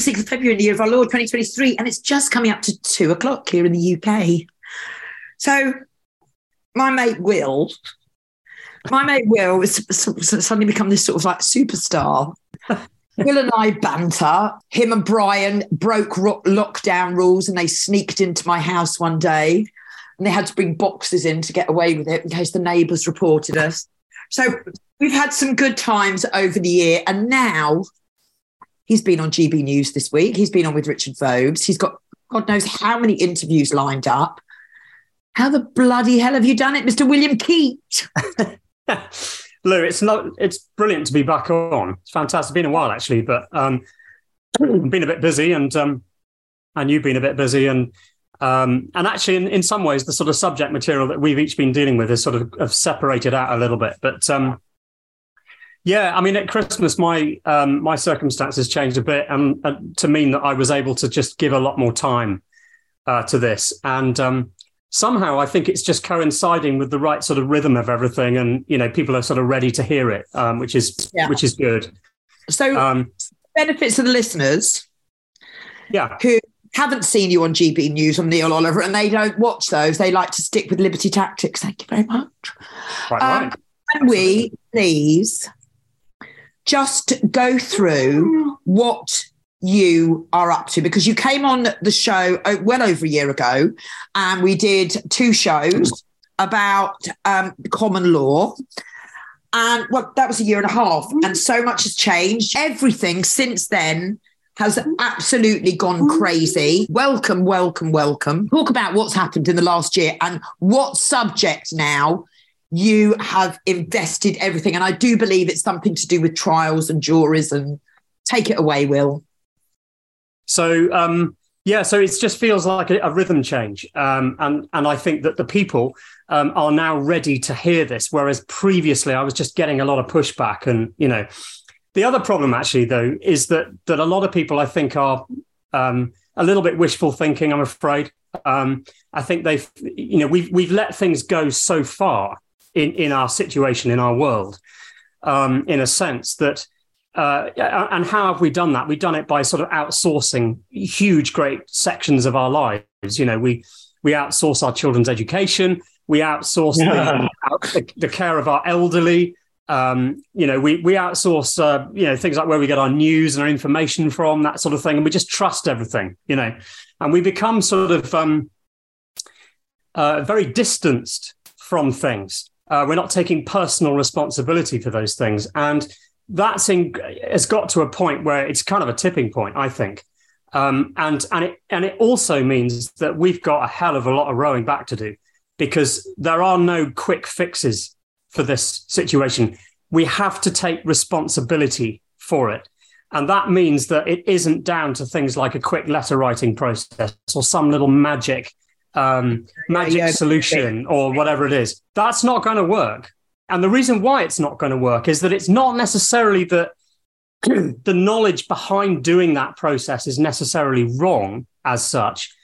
26th of February in the year of our Lord 2023, and it's just coming up to two o'clock here in the UK. So, my mate Will, my mate Will has suddenly become this sort of like superstar. Will and I banter. Him and Brian broke lockdown rules and they sneaked into my house one day and they had to bring boxes in to get away with it in case the neighbours reported us. So we've had some good times over the year. And now he's been on GB News this week. He's been on with Richard Vobes. He's got God knows how many interviews lined up. How the bloody hell have you done it, Mr. William Keyte? Lou, it's not. It's brilliant to be back on. It's fantastic. It's been a while actually, but um, I've been a bit busy, and um, and you've been a bit busy, and um, and actually, in, in some ways, the sort of subject material that we've each been dealing with is sort of, separated out a little bit. But um, yeah, I mean, at Christmas, my um, my circumstances changed a bit, and uh, to mean that I was able to just give a lot more time uh, to this, and um, somehow I think it's just coinciding with the right sort of rhythm of everything, and you know, people are sort of ready to hear it, um, which is yeah. which is good. So, um, benefits of the listeners, yeah, who haven't seen you on GB News on Neil Oliver and they don't watch those. They like to stick with Liberty Tactics. Thank you very much. Right, um, right. Can we please just go through what you are up to? Because you came on the show uh, well over a year ago and we did two shows about um, common law. And well, that was a year and a half, and so much has changed. Everything since then has absolutely gone crazy. Welcome, welcome, welcome. Talk about what's happened in the last year and what subject now you have invested everything. And I do believe it's something to do with trials and juries and take it away, Will. So, um, yeah, so it just feels like a, a rhythm change. Um, and, and I think that the people um, are now ready to hear this, whereas previously I was just getting a lot of pushback and, you know, the other problem, actually, though, is that that a lot of people, I think, are um, a little bit wishful thinking. I'm afraid. Um, I think they've, you know, we've we've let things go so far in in our situation in our world, um, in a sense that. Uh, and how have we done that? We've done it by sort of outsourcing huge, great sections of our lives. You know, we we outsource our children's education. We outsource yeah. the, the, the, care of our elderly. Um, you know, we we outsource, uh, you know, things like where we get our news and our information from, that sort of thing, and we just trust everything, you know, and we become sort of um, uh, very distanced from things. Uh, we're not taking personal responsibility for those things, and that's in, has got to a point where it's kind of a tipping point, I think. Um, and and it and it also means that we've got a hell of a lot of rowing back to do because there are no quick fixes for this situation. We have to take responsibility for it. And that means that it isn't down to things like a quick letter writing process or some little magic um, magic yeah, yeah, solution or whatever it is. That's not going to work. And the reason why it's not going to work is that it's not necessarily that the knowledge behind doing that process is necessarily wrong as such.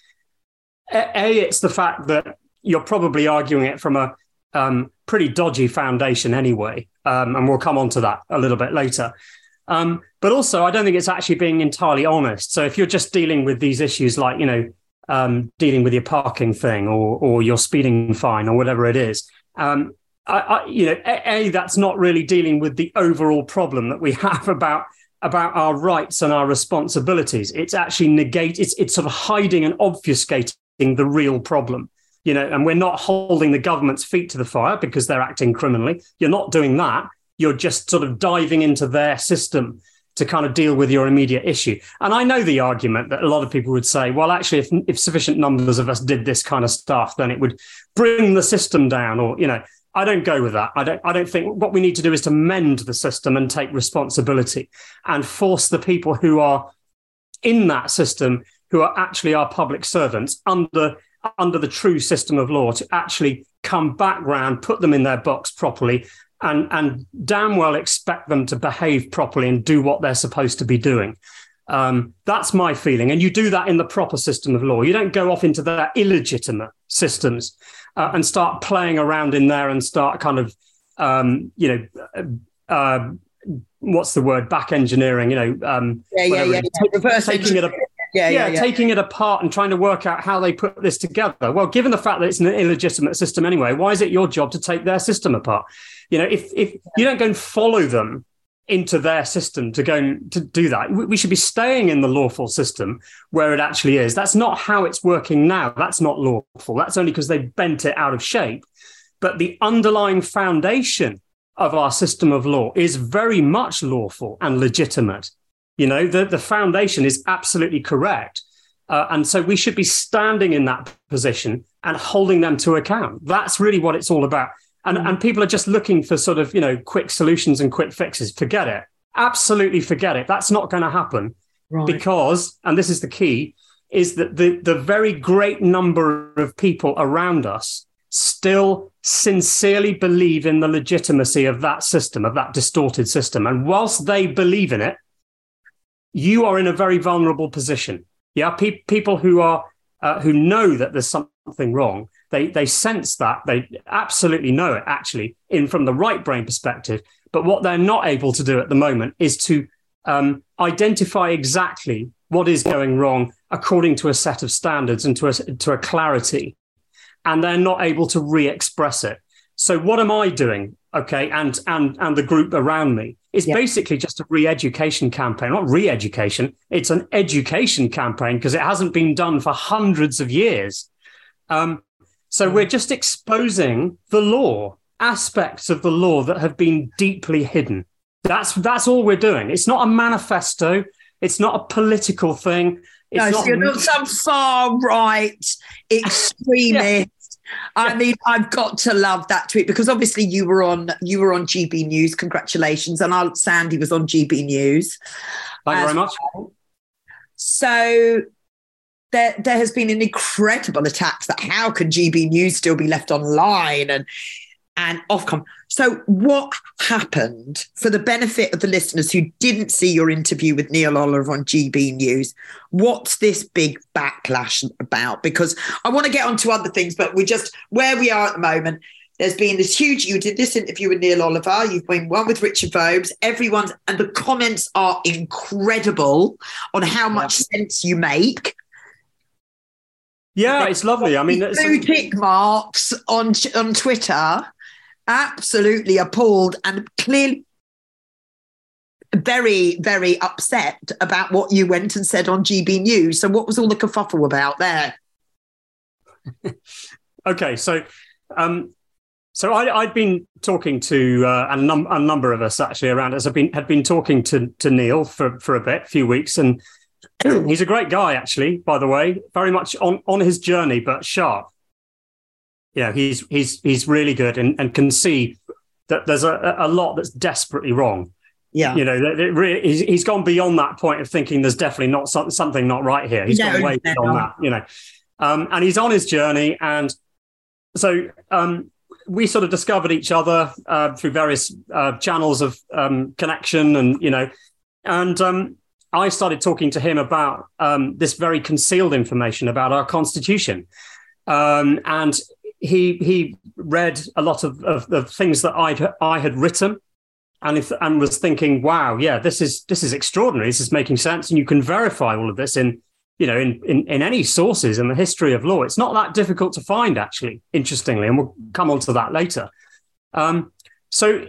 A, it's the fact that you're probably arguing it from a um, pretty dodgy foundation anyway. Um, and we'll come on to that a little bit later. Um, but also, I don't think it's actually being entirely honest. So if you're just dealing with these issues like, you know, um, dealing with your parking thing or, or your speeding fine or whatever it is, um, I, I, you know, a, a, that's not really dealing with the overall problem that we have about about our rights and our responsibilities. It's actually negate. It's it's sort of hiding and obfuscating the real problem you know, and we're not holding the government's feet to the fire because they're acting criminally. You're not doing that. You're just sort of diving into their system to kind of deal with your immediate issue. And I know the argument that a lot of people would say, well, actually, if, if sufficient numbers of us did this kind of stuff, then it would bring the system down. Or, you know, I don't go with that. I don't, I don't think what we need to do is to mend the system and take responsibility and force the people who are in that system, who are actually our public servants, under under the true system of law to actually come back round, put them in their box properly, and, and damn well expect them to behave properly and do what they're supposed to be doing. Um, that's my feeling. And you do that in the proper system of law. You don't go off into their illegitimate systems uh, and start playing around in there and start kind of, um, you know, uh, what's the word back engineering you know um yeah yeah yeah, yeah. reverse taking it yeah, yeah, yeah, taking it apart and trying to work out how they put this together. Well, given the fact that it's an illegitimate system anyway, why is it your job to take their system apart? You know, if if you don't go and follow them into their system to go and to do that, we should be staying in the lawful system where it actually is. That's not how it's working now. That's not lawful. That's only because they bent it out of shape. But the underlying foundation of our system of law is very much lawful and legitimate. You know, the, the foundation is absolutely correct. Uh, and so we should be standing in that position and holding them to account. That's really what it's all about. And, mm. and people are just looking for sort of, you know, quick solutions and quick fixes. Forget it. Absolutely forget it. That's not going to happen right. because, and this is the key, is that the, the very great number of people around us still sincerely believe in the legitimacy of that system, of that distorted system. And whilst they believe in it, you are in a very vulnerable position. Yeah, Pe- people who are uh, who know that there's something wrong, they they sense that they absolutely know it actually in from the right brain perspective. But what they're not able to do at the moment is to um, identify exactly what is going wrong according to a set of standards and to a, to a clarity, and they're not able to re-express it. So what am I doing? Okay, and and and the group around me is basically just a re-education campaign, not re-education. It's an education campaign because it hasn't been done for hundreds of years. Um, so mm. we're just exposing the law, aspects of the law that have been deeply hidden. That's that's all we're doing. It's not a manifesto. It's not a political thing. It's no, not, so you're not some far right extremist I mean, I've got to love that tweet because obviously you were on you were on GB News. Congratulations, and our Sandy was on GB News. Thank you very um, much. Well. So there, there has been an incredible attack that how can GB News still be left online and and Ofcom. So, what happened for the benefit of the listeners who didn't see your interview with Neil Oliver on GB News? What's this big backlash about? Because I want to get on to other things, but we're just where we are at the moment. There's been this huge, you did this interview with Neil Oliver, you've been one with Richard Vobes, everyone's, and the comments are incredible on how much sense you make. Yeah, it's lovely. I mean, blue tick marks on on Twitter absolutely appalled and clearly very, very upset about what you went and said on GB News. So, what was all the kerfuffle about there? okay, so um, so I, had been talking to uh, a, num- a, number of us actually around us. I've been had been talking to to Neil for for a bit, few weeks, and he's a great guy actually. By the way, very much on on his journey, but sharp you know, he's he's he's really good and, and can see that there's a, a lot that's desperately wrong. Yeah, you know, really, he's, he's gone beyond that point of thinking there's definitely not some, something not right here. He's no, gone way no, beyond that, you know, um, and he's on his journey. And so um, we sort of discovered each other uh, through various uh, channels of um, connection, and you know, and um, I started talking to him about um, this very concealed information about our constitution. Um, and he he read a lot of, of the things that I I had written, and if and was thinking, wow, yeah, this is this is extraordinary. This is making sense, and you can verify all of this in you know in in, in any sources in the history of law. It's not that difficult to find, actually. Interestingly, and we'll come on to that later. Um, so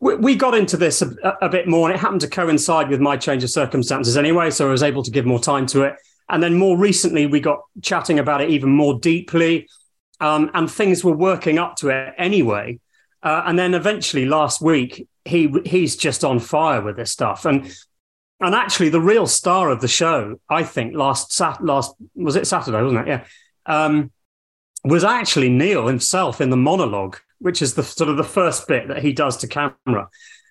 we got into this a, a, bit more, and it happened to coincide with my change of circumstances anyway. So I was able to give more time to it. And then more recently, we got chatting about it even more deeply um, and things were working up to it anyway. Uh, and then eventually last week, he he's just on fire with this stuff. And and actually, the real star of the show, I think, last sat last was it Saturday, wasn't it? Yeah, um, was actually Neil himself in the monologue, which is the sort of the first bit that he does to camera.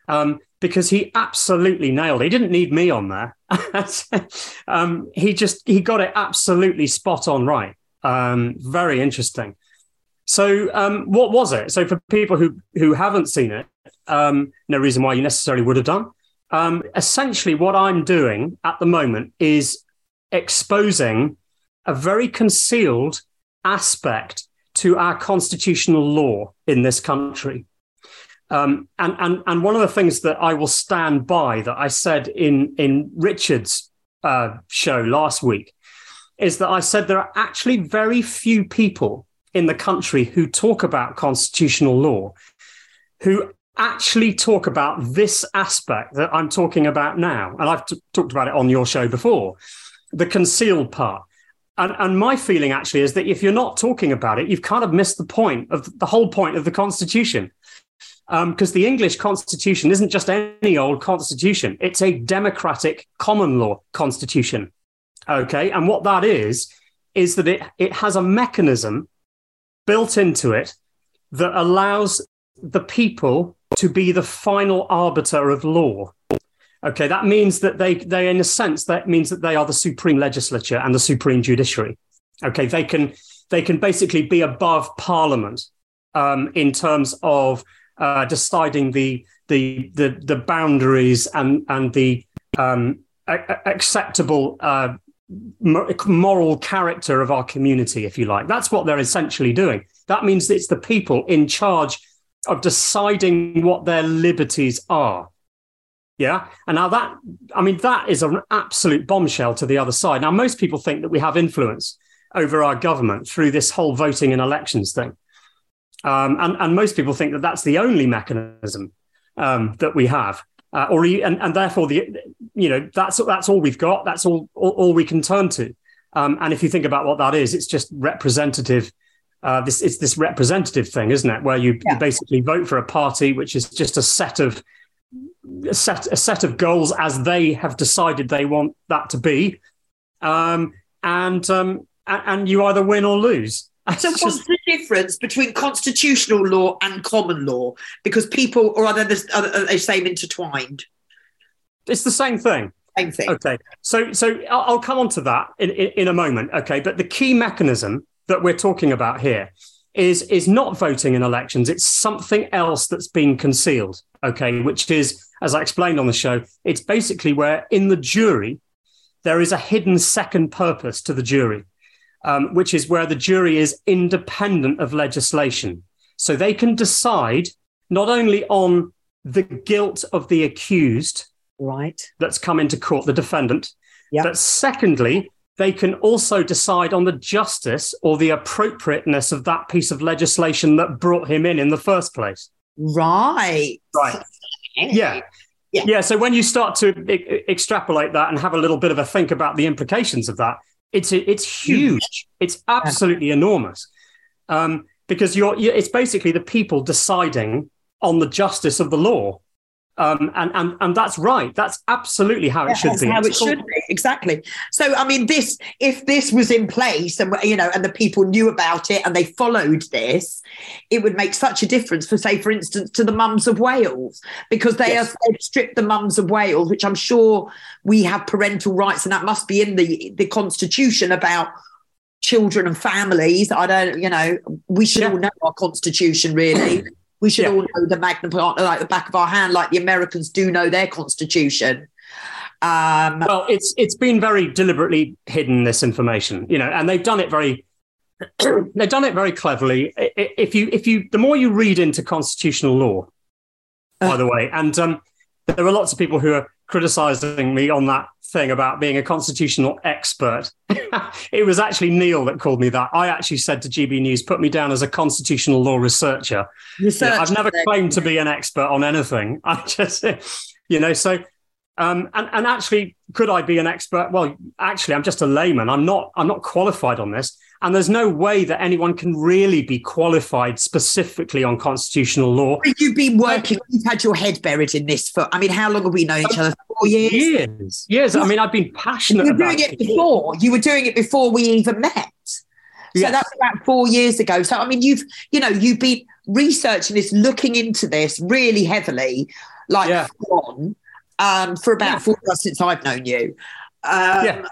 Um, because he absolutely nailed it. He didn't need me on there. um, he just he got it absolutely spot on right. Um, very interesting. So, um, what was it? So, for people who who haven't seen it, um, no reason why you necessarily would have done. Um, essentially, what I'm doing at the moment is exposing a very concealed aspect to our constitutional law in this country. Um, and, and, and one of the things that I will stand by that I said in, in Richard's uh, show last week is that I said there are actually very few people in the country who talk about constitutional law who actually talk about this aspect that I'm talking about now. And I've t- talked about it on your show before the concealed part. And, and my feeling actually is that if you're not talking about it, you've kind of missed the point of the whole point of the Constitution. Because um, the English Constitution isn't just any old constitution, it's a democratic common law constitution. Okay. And what that is, is that it, it has a mechanism built into it that allows the people to be the final arbiter of law. Okay, that means that they, they, in a sense, that means that they are the supreme legislature and the supreme judiciary. Okay, they can, they can basically be above Parliament um, in terms of uh, deciding the, the, the, the boundaries and, and the um, a- acceptable uh, moral character of our community, if you like. That's what they're essentially doing. That means it's the people in charge of deciding what their liberties are. Yeah. And now that, I mean, that is an absolute bombshell to the other side. Now, most people think that we have influence over our government through this whole voting and elections thing. Um, and, and most people think that that's the only mechanism um, that we have. Uh, or and, and therefore the you know that's that's all we've got that's all all, all we can turn to um, and if you think about what that is it's just representative uh, this it's this representative thing, isn't it? Where you, yeah. you, basically vote for a party which is just a set of a set a set of goals as they have decided they want that to be, um, and um, and you either win or lose. So what's the difference between constitutional law and common law? Because people, or are they, the, same intertwined? It's the same thing. Same thing. Okay, so so I'll, I'll come on to that in, in, in a moment. Okay, but the key mechanism that we're talking about here is is not voting in elections it's something else that's being concealed okay which is as i explained on the show it's basically where in the jury there is a hidden second purpose to the jury um, which is where the jury is independent of legislation so they can decide not only on the guilt of the accused right that's come into court the defendant yep. but secondly they can also decide on the justice or the appropriateness of that piece of legislation that brought him in in the first place. Right. Right. Yeah. Yeah. yeah. So when you start to I- extrapolate that and have a little bit of a think about the implications of that, it's it's huge. It's absolutely enormous, um, because you're, you're it's basically the people deciding on the justice of the law. Um, and and and that's right. That's absolutely how it should be. How it should be exactly. So I mean, this if this was in place and you know, and the people knew about it and they followed this, it would make such a difference for, say, for instance, to the mums of Wales because they yes. have stripped the mums of Wales, which I'm sure we have parental rights, and that must be in the the constitution about children and families. I don't, you know, we should yeah. all know our constitution really. We should yeah. all know the Magna Carta like the back of our hand, like the Americans do know their constitution. Um, well, it's it's been very deliberately hidden this information, you know, and they've done it very they've done it very cleverly. If you if you the more you read into constitutional law, by uh, the way, and um, there are lots of people who are criticizing me on that thing about being a constitutional expert. it was actually Neil that called me that. I actually said to GB News, put me down as a constitutional law researcher. Research, I've never claimed to be an expert on anything. I just, you know, so. Um, and, and actually, could I be an expert? Well, actually, I'm just a layman. I'm not. I'm not qualified on this. And there's no way that anyone can really be qualified specifically on constitutional law. You've been working, you've had your head buried in this for, I mean, how long have we known each other? Four years? Years. Years. I mean, I've been passionate You were doing it before. You were doing it before we even met. So yes. that's about four years ago. So, I mean, you've, you know, you've been researching this, looking into this really heavily, like yeah. on, um, for about yeah. four years since I've known you. Um, yeah.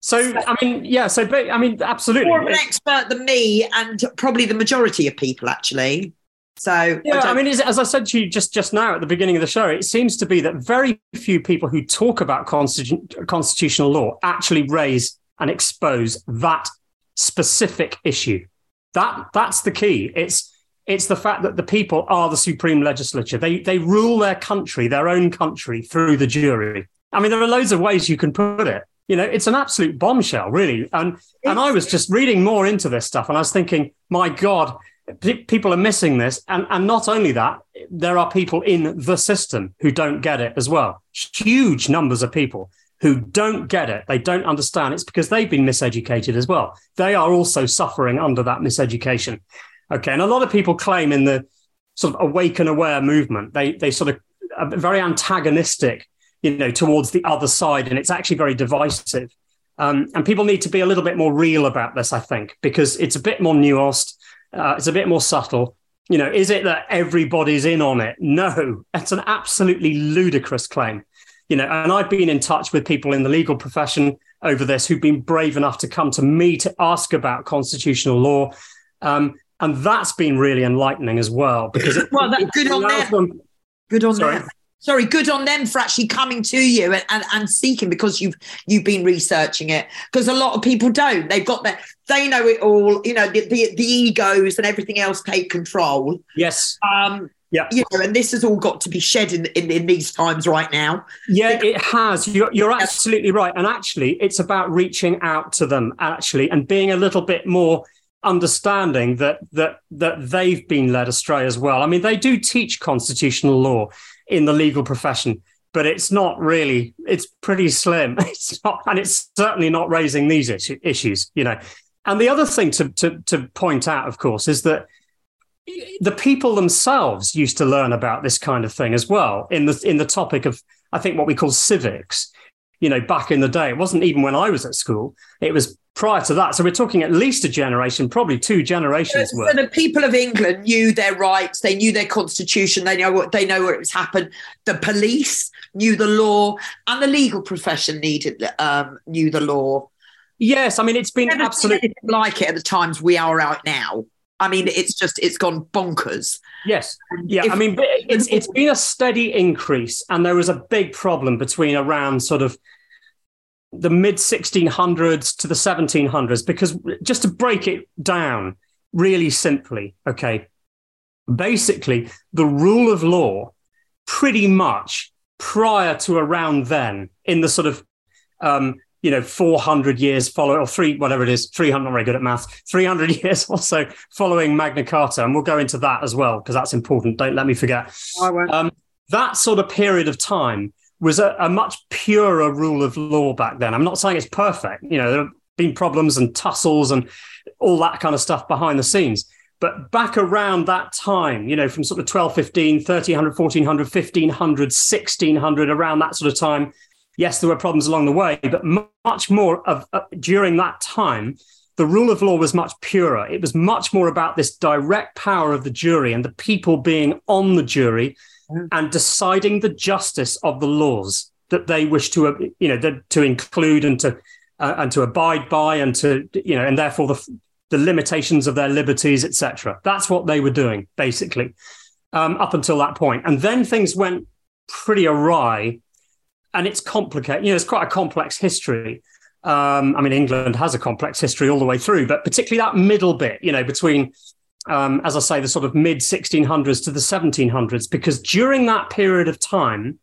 So, I mean, yeah. So, I mean, absolutely. More of an expert than me, and probably the majority of people, actually. So, yeah. I, I mean, as I said to you just just now at the beginning of the show, it seems to be that very few people who talk about constitu- constitutional law actually raise and expose that specific issue. That that's the key. It's It's the fact that the people are the supreme legislature. They they rule their country, their own country, through the jury. I mean, there are loads of ways you can put it. You know, it's an absolute bombshell, really. And and I was just reading more into this stuff, and I was thinking, my God, people are missing this. And and not only that, there are people in the system who don't get it as well. Huge numbers of people who don't get it. They don't understand. It's because they've been miseducated as well. They are also suffering under that miseducation. Okay. And a lot of people claim in the sort of awake and aware movement, they, they sort of are very antagonistic, you know, towards the other side. And it's actually very divisive. Um, and people need to be a little bit more real about this, I think, because it's a bit more nuanced. Uh, it's a bit more subtle. You know, is it that everybody's in on it? No, it's an absolutely ludicrous claim you know, and I've been in touch with people in the legal profession over this who've been brave enough to come to me to ask about constitutional law. Um, and that's been really enlightening as well because it, well, that's good on them. them. Good on Sorry. them. Sorry, good on them for actually coming to you and, and, and seeking because you've you've been researching it. Because a lot of people don't. They've got that they know it all. You know, the, the, the egos and everything else take control. Yes. Um, yeah. You know, and this has all got to be shed in, in, in these times right now. Yeah, because- it has. You're, you're absolutely right. And actually, it's about reaching out to them, actually, and being a little bit more understanding that that that they've been led astray as well. I mean, they do teach constitutional law in the legal profession, but it's not really. It's pretty slim. It's not, and it's certainly not raising these issues. You know, and the other thing to to to point out, of course, is that the people themselves used to learn about this kind of thing as well in the in the topic of I think what we call civics. You know, back in the day, it wasn't even when I was at school; it was prior to that. So we're talking at least a generation, probably two generations. So, so the people of England knew their rights, they knew their constitution, they know what they know what was happened. The police knew the law, and the legal profession needed um, knew the law. Yes, I mean it's been absolutely like it at the times we are out now. I mean, it's just it's gone bonkers. Yes, yeah. If, I mean, it's it's been a steady increase, and there was a big problem between around sort of the mid 1600s to the 1700s because just to break it down really simply, okay, basically the rule of law pretty much prior to around then in the sort of um, you know, 400 years following, or three, whatever it is, 300, I'm not very good at math, 300 years or so following Magna Carta. And we'll go into that as well, because that's important. Don't let me forget. Um, that sort of period of time was a, a, much purer rule of law back then. I'm not saying it's perfect. You know, there have been problems and tussles and all that kind of stuff behind the scenes. But back around that time, you know, from sort of 1215, 1300, 1400, 1500, 1600, around that sort of time, yes, there were problems along the way, but much more of uh, during that time, the rule of law was much purer. It was much more about this direct power of the jury and the people being on the jury mm. and deciding the justice of the laws that they wish to, uh, you know, to include and to uh, and to abide by, and to, you know, and therefore the the limitations of their liberties, etc. That's what they were doing basically um, up until that point, and then things went pretty awry and it's complicated. You know, it's quite a complex history. Um, I mean, England has a complex history all the way through, but particularly that middle bit, you know, between, um, as I say, the sort of mid 1600s to the 1700s, because during that period of time,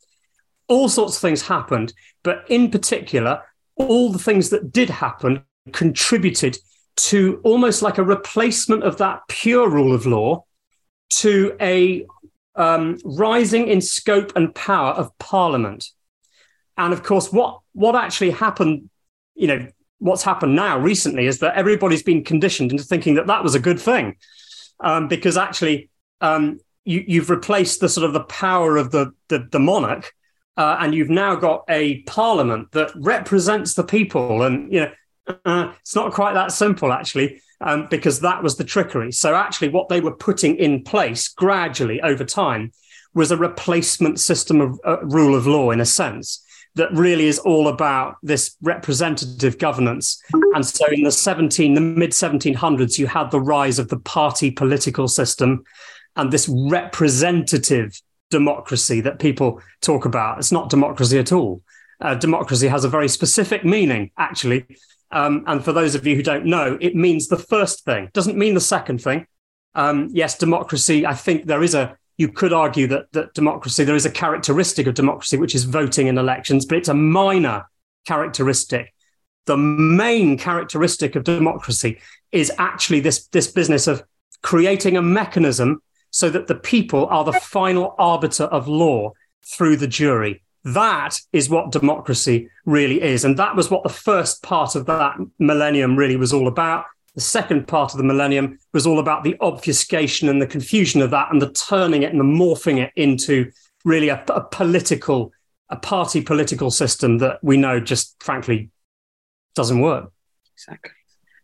all sorts of things happened. But in particular, all the things that did happen contributed to almost like a replacement of that pure rule of law to a um, rising in scope and power of Parliament. And of course, what what actually happened, you know, what's happened now recently is that everybody's been conditioned into thinking that that was a good thing, um, because actually um, you, have replaced the sort of the power of the the, the monarch, uh, and you've now got a parliament that represents the people, and you know. Uh, it's not quite that simple, actually, um, because that was the trickery. So, actually, what they were putting in place gradually over time was a replacement system of uh, rule of law, in a sense, that really is all about this representative governance. And so in the 17, the mid 1700s, you had the rise of the party political system and this representative democracy that people talk about. It's not democracy at all. Uh, democracy has a very specific meaning, actually. Um, and for those of you who don't know, it means the first thing, doesn't mean the second thing. Um, yes, democracy. I think there is a. You could argue that that democracy there is a characteristic of democracy which is voting in elections, but it's a minor characteristic. The main characteristic of democracy is actually this this business of creating a mechanism so that the people are the final arbiter of law through the jury. That is what democracy really is. And that was what the first part of that millennium really was all about. The second part of the millennium was all about the obfuscation and the confusion of that and the turning it and the morphing it into really a, a political, a party political system that we know just frankly doesn't work. Exactly.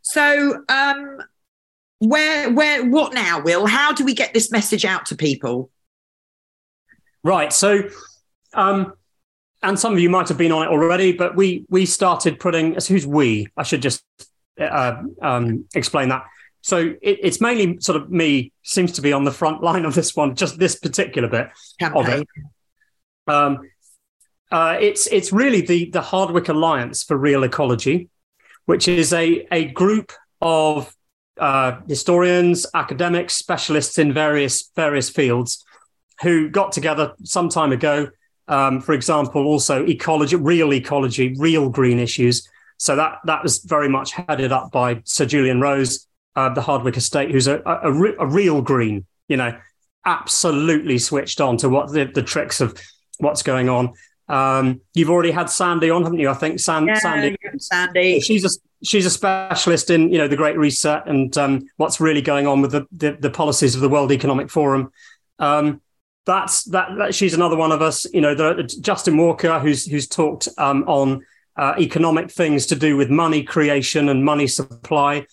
So, um, where, where, what now, Will? How do we get this message out to people? Right. So, um, and some of you might have been on it already, but we we started putting. Who's we? I should just uh, um, explain that. So it, it's mainly sort of me seems to be on the front line of this one, just this particular bit Campaign. of it. Um, uh, it's it's really the the Hardwick Alliance for Real Ecology, which is a a group of uh, historians, academics, specialists in various various fields who got together some time ago. Um, for example, also ecology, real ecology, real green issues. So that that was very much headed up by Sir Julian Rose, uh, the Hardwick Estate, who's a, a, a, real green, you know, absolutely switched on to what the, the tricks of what's going on. Um, you've already had Sandy on, haven't you? I think San, yeah, Sandy. Sandy. She's a she's a specialist in you know the Great Reset and um, what's really going on with the, the, the policies of the World Economic Forum. Um, that's that, that, She's another one of us. You know, the, Justin Walker, who's who's talked um, on uh, economic things to do with money creation and money supply.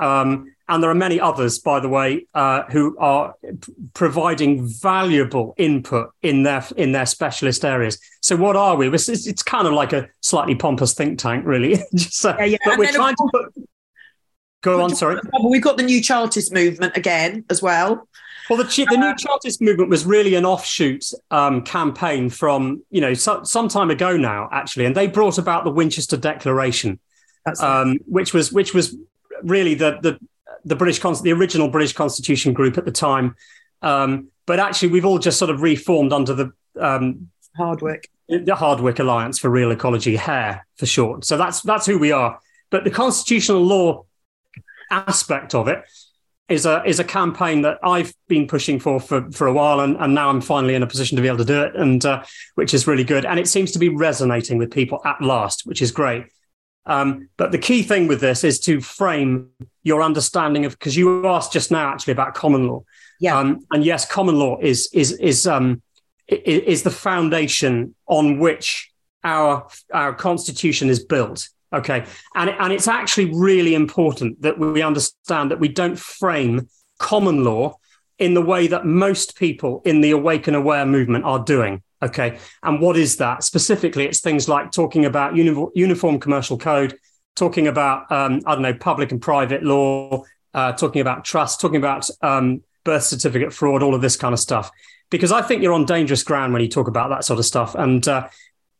Um, and there are many others, by the way, uh, who are p- providing valuable input in their in their specialist areas. So, what are we? It's, it's kind of like a slightly pompous think tank, really. Just, uh, yeah, yeah. But and we're trying to put. Go on, sorry. We've got the new Chartist movement again as well. Well, the, the new uh, Chartist movement was really an offshoot um, campaign from, you know, so, some time ago now, actually, and they brought about the Winchester Declaration, um, which was which was really the the the British the original British Constitution group at the time. Um, but actually, we've all just sort of reformed under the um, Hardwick the Hardwick Alliance for Real Ecology, HARE for short. So that's that's who we are. But the constitutional law aspect of it is a is a campaign that I've been pushing for for, for a while, and, and now I'm finally in a position to be able to do it, and uh, which is really good. And it seems to be resonating with people at last, which is great. Um, but the key thing with this is to frame your understanding of because you asked just now actually about common law. Yeah. Um, and yes, common law is is is um is the foundation on which our our constitution is built. Okay, and and it's actually really important that we understand that we don't frame common law in the way that most people in the awake and aware movement are doing. Okay. And what is that? Specifically, it's things like talking about uni- uniform commercial code, talking about, um, I don't know, public and private law, uh, talking about trust, talking about um, birth certificate fraud, all of this kind of stuff. Because I think you're on dangerous ground when you talk about that sort of stuff. And uh,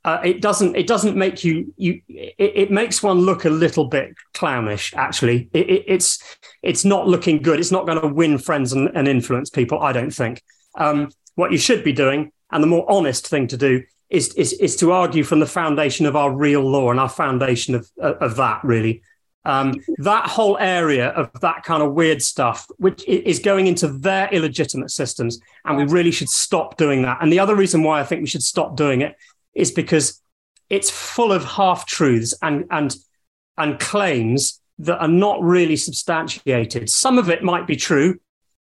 uh, it doesn't it doesn't make you you it, it, makes one look a little bit clownish actually it, it, it's it's not looking good it's not going to win friends and, and, influence people i don't think um, what you should be doing and the more honest thing to do is, is, is to argue from the foundation of our real law and our foundation of, of that, really. Um, that whole area of that kind of weird stuff, which is going into their illegitimate systems. And we really should stop doing that. And the other reason why I think we should stop doing it is because it's full of half truths and, and, and claims that are not really substantiated. Some of it might be true.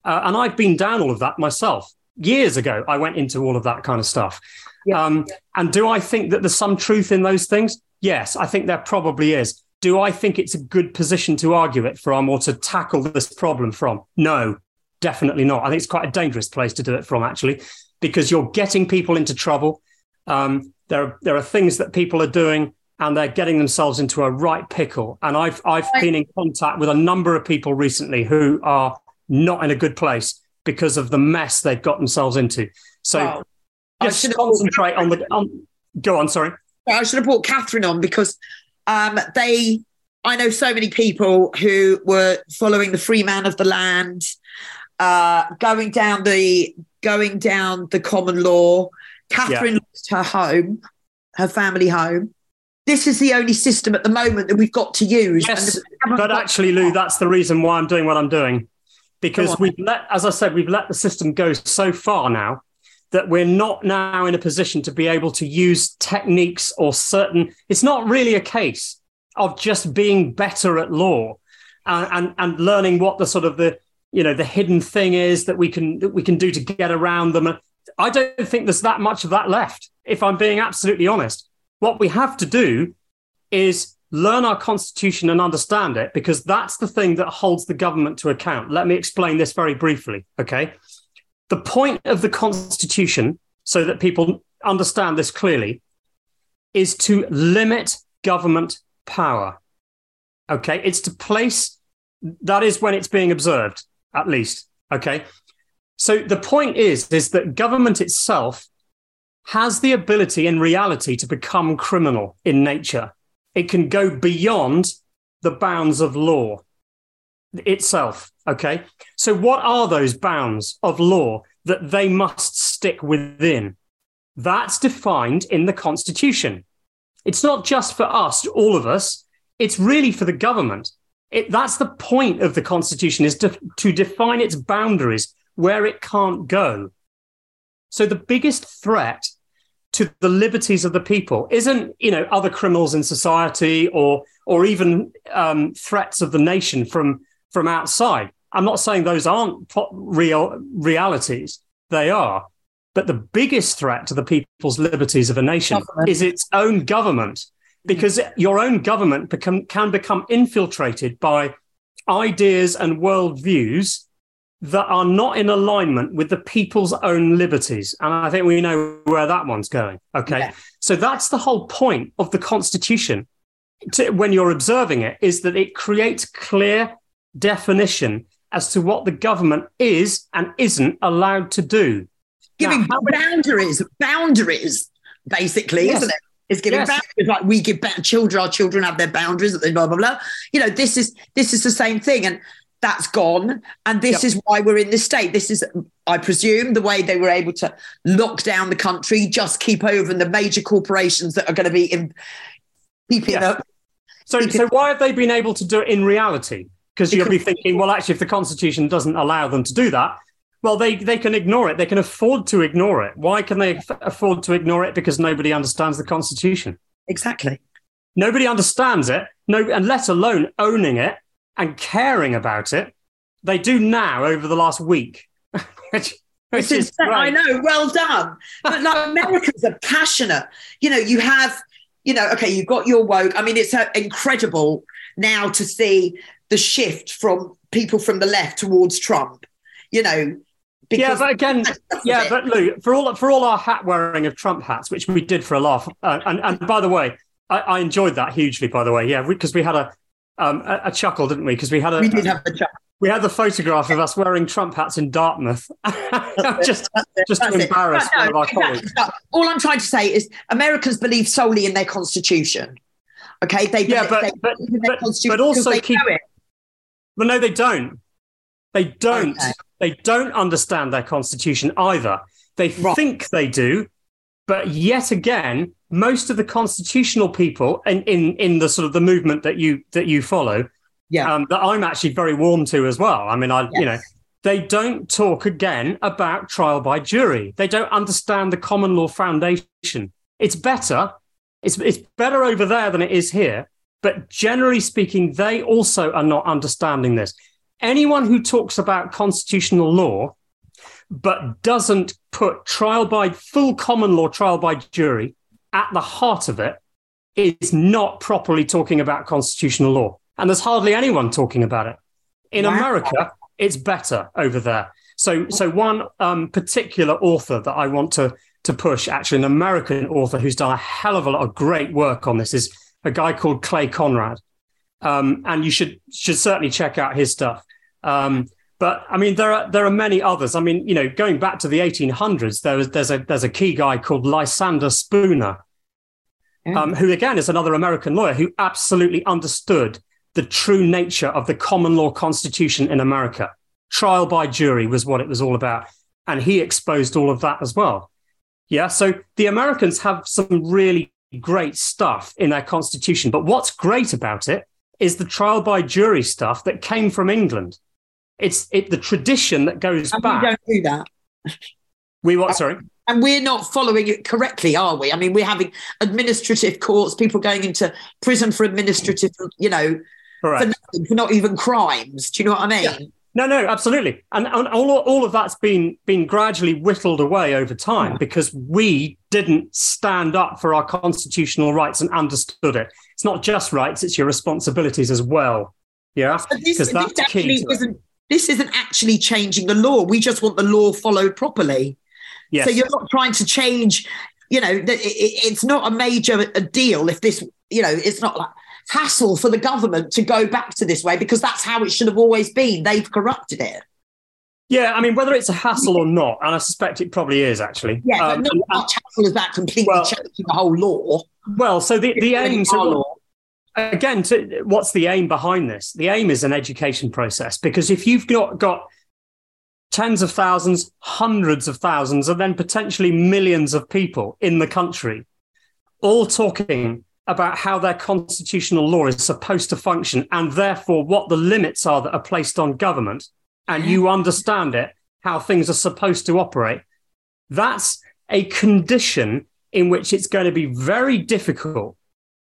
Uh, and I've been down all of that myself years ago, I went into all of that kind of stuff. Yeah. Um, and do I think that there's some truth in those things? Yes, I think there probably is. Do I think it's a good position to argue it from or to tackle this problem from? No, definitely not. I think it's quite a dangerous place to do it from, actually, because you're getting people into trouble. Um, there, there are things that people are doing and they're getting themselves into a right pickle. And I've, I've been in contact with a number of people recently who are not in a good place because of the mess they've got themselves into. So well, just concentrate on the. On, go on, sorry. I should have brought Catherine on because um, they. I know so many people who were following the free man of the land uh, going down the going down the common law. Catherine yeah. lost her home, her family home. This is the only system at the moment that we've got to use. Yes, but actually, Lou, that's the reason why I'm doing what I'm doing, because we've let, as I said, we've let the system go so far now that we're not now in a position to be able to use techniques or certain. It's not really a case of just being better at law and, and, and learning what the sort of the you know the hidden thing is that we can that we can do to get around them. I don't think there's that much of that left. If I'm being absolutely honest, what we have to do is learn our constitution and understand it because that's the thing that holds the government to account. Let me explain this very briefly. Okay, the point of the constitution, so that people understand this clearly, is to limit government power. Okay, it's to place that is when it's being observed at least. Okay. So the point is, is that government itself has the ability in reality to become criminal in nature. It can go beyond the bounds of law itself. Okay. So what are those bounds of law that they must stick within? That's defined in the Constitution. It's not just for us, all of us. It's really for the government. It, that's the point of the Constitution is to, to define its boundaries where it can't go. So the biggest threat to the liberties of the people isn't, you know, other criminals in society or or even um, threats of the nation from from outside. I'm not saying those aren't real realities; they are. But the biggest threat to the people's liberties of a nation government. is its own government because your own government become, can become infiltrated by ideas and worldviews that are not in alignment with the people's own liberties. And I think we know where that one's going. Okay. Yeah. So that's the whole point of the Constitution to, when you're observing it, is that it creates clear definition as to what the government is and isn't allowed to do. Giving now, boundaries, boundaries, basically, yes. isn't it? is giving yes. boundaries. Like we give back children, our children have their boundaries, that they blah blah blah. You know, this is this is the same thing, and that's gone. And this yep. is why we're in this state. This is, I presume, the way they were able to lock down the country, just keep over the major corporations that are going to be in keeping yeah. up. So, so why have they been able to do it in reality? Because you'll be thinking, well, actually, if the Constitution doesn't allow them to do that, well, they, they can ignore it. They can afford to ignore it. Why can they afford to ignore it? Because nobody understands the Constitution. Exactly. Nobody understands it, no, and let alone owning it and caring about it. They do now over the last week. which, which is I know, well done. But like Americans are passionate. You know, you have, you know, okay, you've got your woke. I mean, it's uh, incredible now to see the shift from people from the left towards Trump. You know, yeah, but again, yeah, but Lou, for all for all our hat wearing of Trump hats, which we did for a laugh, uh, and and by the way, I, I, enjoyed that hugely. By the way, yeah, because we, we, had a, um, a, a chuckle, didn't we? Because we had a we did have a chuckle. We had the photograph of us wearing Trump hats in Dartmouth, just just to embarrass no, one of our colleagues. All I'm trying to say is Americans believe solely in their constitution. Okay, they yeah, but they but, but, but also keep. Well, no, they don't. They don't. Okay. They don't understand their constitution either. They right. think they do, but yet again, most of the constitutional people in, in in the sort of the movement that you that you follow, yeah, um, that I'm actually very warm to as well. I mean, I yes. you know, they don't talk again about trial by jury. They don't understand the common law foundation. It's better. It's it's better over there than it is here. But generally speaking, they also are not understanding this anyone who talks about constitutional law but doesn't put trial by full common law trial by jury at the heart of it is not properly talking about constitutional law. And there's hardly anyone talking about it. In wow. America, it's better over there. So, so one um, particular author that I want to to push, actually, an American author who's done a hell of a lot of great work on this, is a guy called Clay Conrad, um, and you should should certainly check out his stuff. Um, but I mean, there are there are many others. I mean, you know, going back to the 1800s, there was there's a there's a key guy called Lysander Spooner, um, who again is another American lawyer who absolutely understood the true nature of the common law constitution in America. Trial by jury was what it was all about. And he exposed all of that as well. Yeah. So the Americans have some really great stuff in their constitution. But what's great about it is the trial by jury stuff that came from England. It's it the tradition that goes And back. we don't do that. we what? Sorry. And we're not following it correctly, are we? I mean, we're having administrative courts, people going into prison for administrative, you know, for nothing, for not even crimes. Do you know what I mean? Yeah. No, no, absolutely, and, and all all of that's been been gradually whittled away over time because we didn't stand up for our constitutional rights and understood it. It's not just rights; it's your responsibilities as well. Yeah, But this, because that's this key. actually isn't. This isn't actually changing the law. We just want the law followed properly. Yes. So you're not trying to change. You know, that it, it- it's not a major a deal if this. You know, it's not like hassle for the government to go back to this way because that's how it should have always been. They've corrupted it. Yeah, I mean, whether it's a hassle or not, and I suspect it probably is actually. Yeah, Um, but not much hassle as that completely Well- changing the whole law. well, so the, the aim. So law. Again, to, what's the aim behind this? The aim is an education process because if you've got got tens of thousands, hundreds of thousands, and then potentially millions of people in the country, all talking about how their constitutional law is supposed to function and therefore what the limits are that are placed on government, and you understand it, how things are supposed to operate, that's a condition in which it's going to be very difficult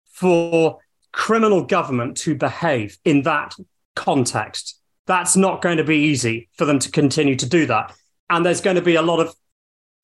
for criminal government to behave in that context. That's not going to be easy for them to continue to do that. And there's going to be a lot of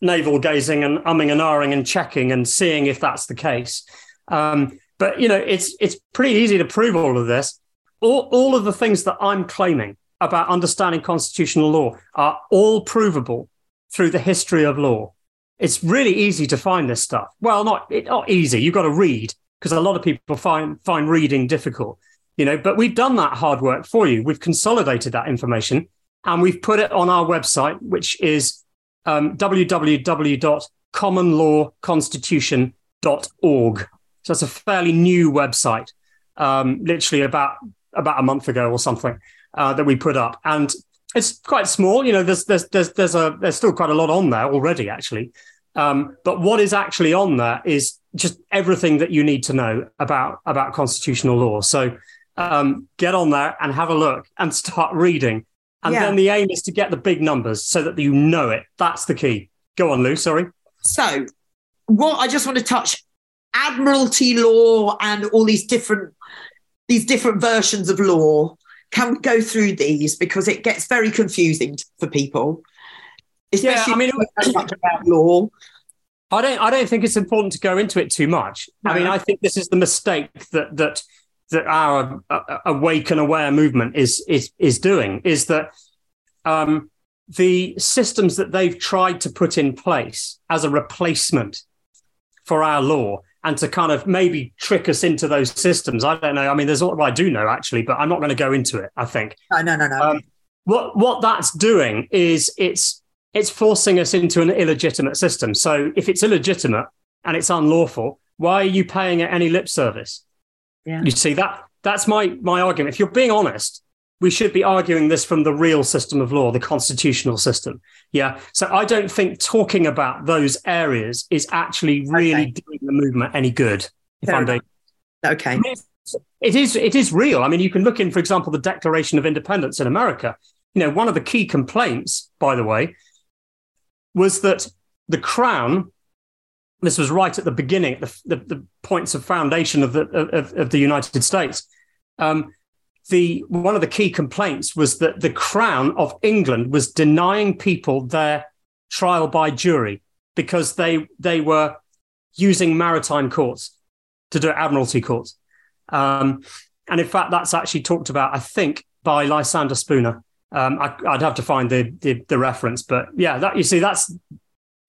navel gazing and umming and ahhing and checking and seeing if that's the case. Um, but you know, it's it's pretty easy to prove all of this. All, all of the things that I'm claiming about understanding constitutional law are all provable through the history of law. It's really easy to find this stuff. Well, not not easy. You've got to read because a lot of people find find reading difficult. You know, but we've done that hard work for you. We've consolidated that information and we've put it on our website, which is um, www.commonlawconstitution.org. So it's a fairly new website, um, literally about about a month ago or something uh, that we put up, and it's quite small. You know, there's there's there's there's a there's still quite a lot on there already, actually. Um, but what is actually on there is just everything that you need to know about about constitutional law. So um, get on there and have a look and start reading. And Yeah. then the aim is to get the big numbers so that you know it. That's the key. Go on, Lou. Sorry. So, what I just want to touch admiralty law and all these different these different versions of law. Can we go through these because it gets very confusing for people, especially I mean, if you don't know much about law. I don't. I don't think it's important to go into it too much. I mean, I think this is the mistake that that that our uh, awake and aware movement is is is doing is that um, the systems that they've tried to put in place as a replacement for our law and to kind of maybe trick us into those systems. I don't know. I mean, there's what I do know actually, but I'm not going to go into it. I think No, no, no, no. Um, what what that's doing is it's it's forcing us into an illegitimate system. So if it's illegitimate and it's unlawful, why are you paying it any lip service? Yeah. You see that that's my my argument. If you're being honest, we should be arguing this from the real system of law, the constitutional system. Yeah. So I don't think talking about those areas is actually really Okay. doing the movement any good. If Fair I'm being okay. it is it is real. I mean, you can look in, for example, the Declaration of Independence in America. You know, one of the key complaints, by the way, was that the crown. This was right at the beginning, the, the, the points of foundation of the of, of the United States. Um, the one of the key complaints was that the crown of England was denying people their trial by jury because they they were using maritime courts to do admiralty courts. Um, and in fact, that's actually talked about, I think, by Lysander Spooner. Um, I, would have to find the, the the reference, but yeah, that you see, that's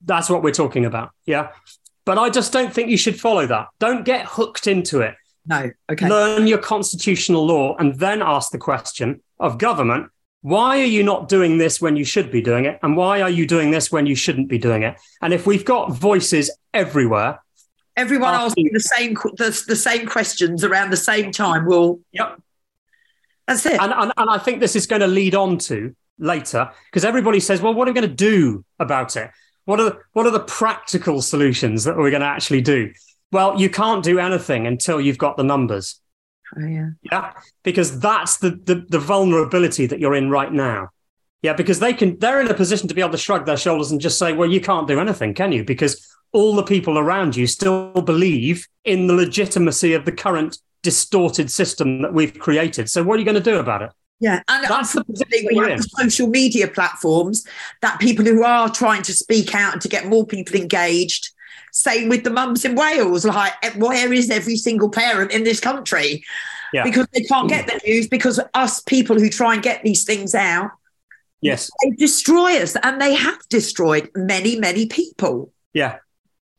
that's what we're talking about. Yeah, but I just don't think you should follow that. Don't get hooked into it. No. Okay. Learn your constitutional law, and then ask the question of government: Why are you not doing this when you should be doing it, and why are you doing this when you shouldn't be doing it? And if we've got voices everywhere, Everyone asking the same the, the same questions around the same time will. Yep. That's it. and, and and I think this is going to lead on to later because everybody says, well, what are we going to do about it? What are, what are the practical solutions that we're going to actually do? Well, you can't do anything until you've got the numbers. Oh, yeah. Yeah. Because that's the, the, the vulnerability that you're in right now. Yeah. Because they can, they're in a position to be able to shrug their shoulders and just say, well, you can't do anything, can you? Because all the people around you still believe in the legitimacy of the current distorted system that we've created. So what are you going to do about it? Yeah, and That's the we have in. the social media platforms that people who are trying to speak out and to get more people engaged. Same with the mums in Wales. Like, eh, where is every single parent in this country? Yeah. Because they can't get the news because us people who try and get these things out, Yes. they destroy us, and they have destroyed many, many people. Yeah.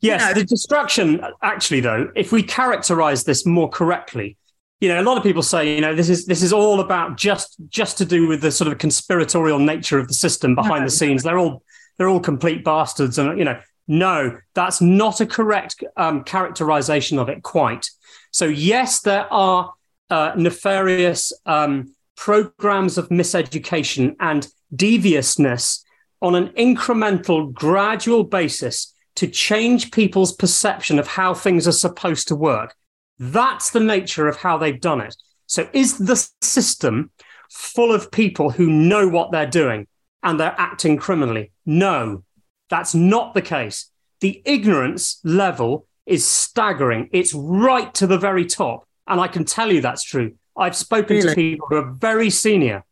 Yes, know- the destruction, actually, though, if we characterize this more correctly, you know, a lot of people say, you know, this is this is all about just just to do with the sort of conspiratorial nature of the system behind No. the scenes. They're all they're all complete bastards, and you know, no, that's not a correct um, characterization of it quite. So yes, there are uh, nefarious um, programs of miseducation and deviousness on an incremental, gradual basis to change people's perception of how things are supposed to work. That's the nature of how they've done it. So, is the system full of people who know what they're doing and they're acting criminally? No, that's not the case. The ignorance level is staggering. It's right to the very top. And I can tell you that's true. I've spoken to people who are very senior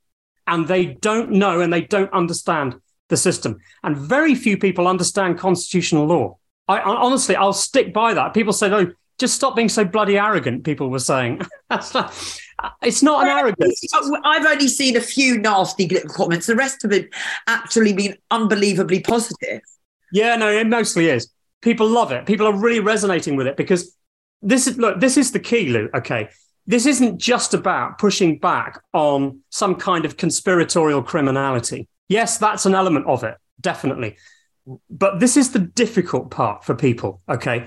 and they don't know and they don't understand the system. And very few people understand constitutional law. I, honestly, I'll stick by that. People say, "Oh, just stop being so bloody arrogant." People were saying, not, it's not an arrogance." I've only seen a few nasty little comments. The rest of it actually been unbelievably positive. Yeah, no, it mostly is. People love it. People are really resonating with it because this is look. This is the key, Lou. Okay, this isn't just about pushing back on some kind of conspiratorial criminality. Yes, that's an element of it, definitely. But this is the difficult part for people. Okay,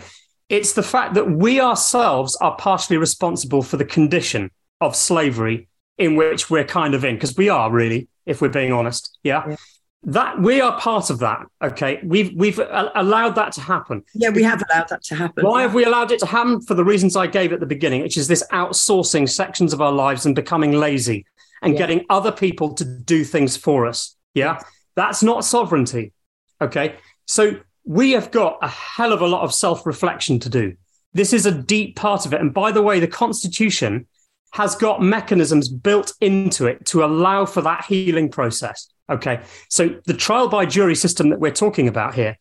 it's the fact that we ourselves are partially responsible for the condition of slavery in which we're kind of in, because we are really, if we're being honest. Yeah. Yeah. That we are part of that. Okay. We've we've a- allowed that to happen. Yeah, we have allowed that to happen. Why have we allowed it to happen? For the reasons I gave at the beginning, which is this outsourcing sections of our lives and becoming lazy and Yeah. getting other people to do things for us. Yeah. That's not sovereignty. Okay. So we have got a hell of a lot of self reflection to do. This is a deep part of it. And by the way, the Constitution has got mechanisms built into it to allow for that healing process. Okay. So the trial by jury system that we're talking about here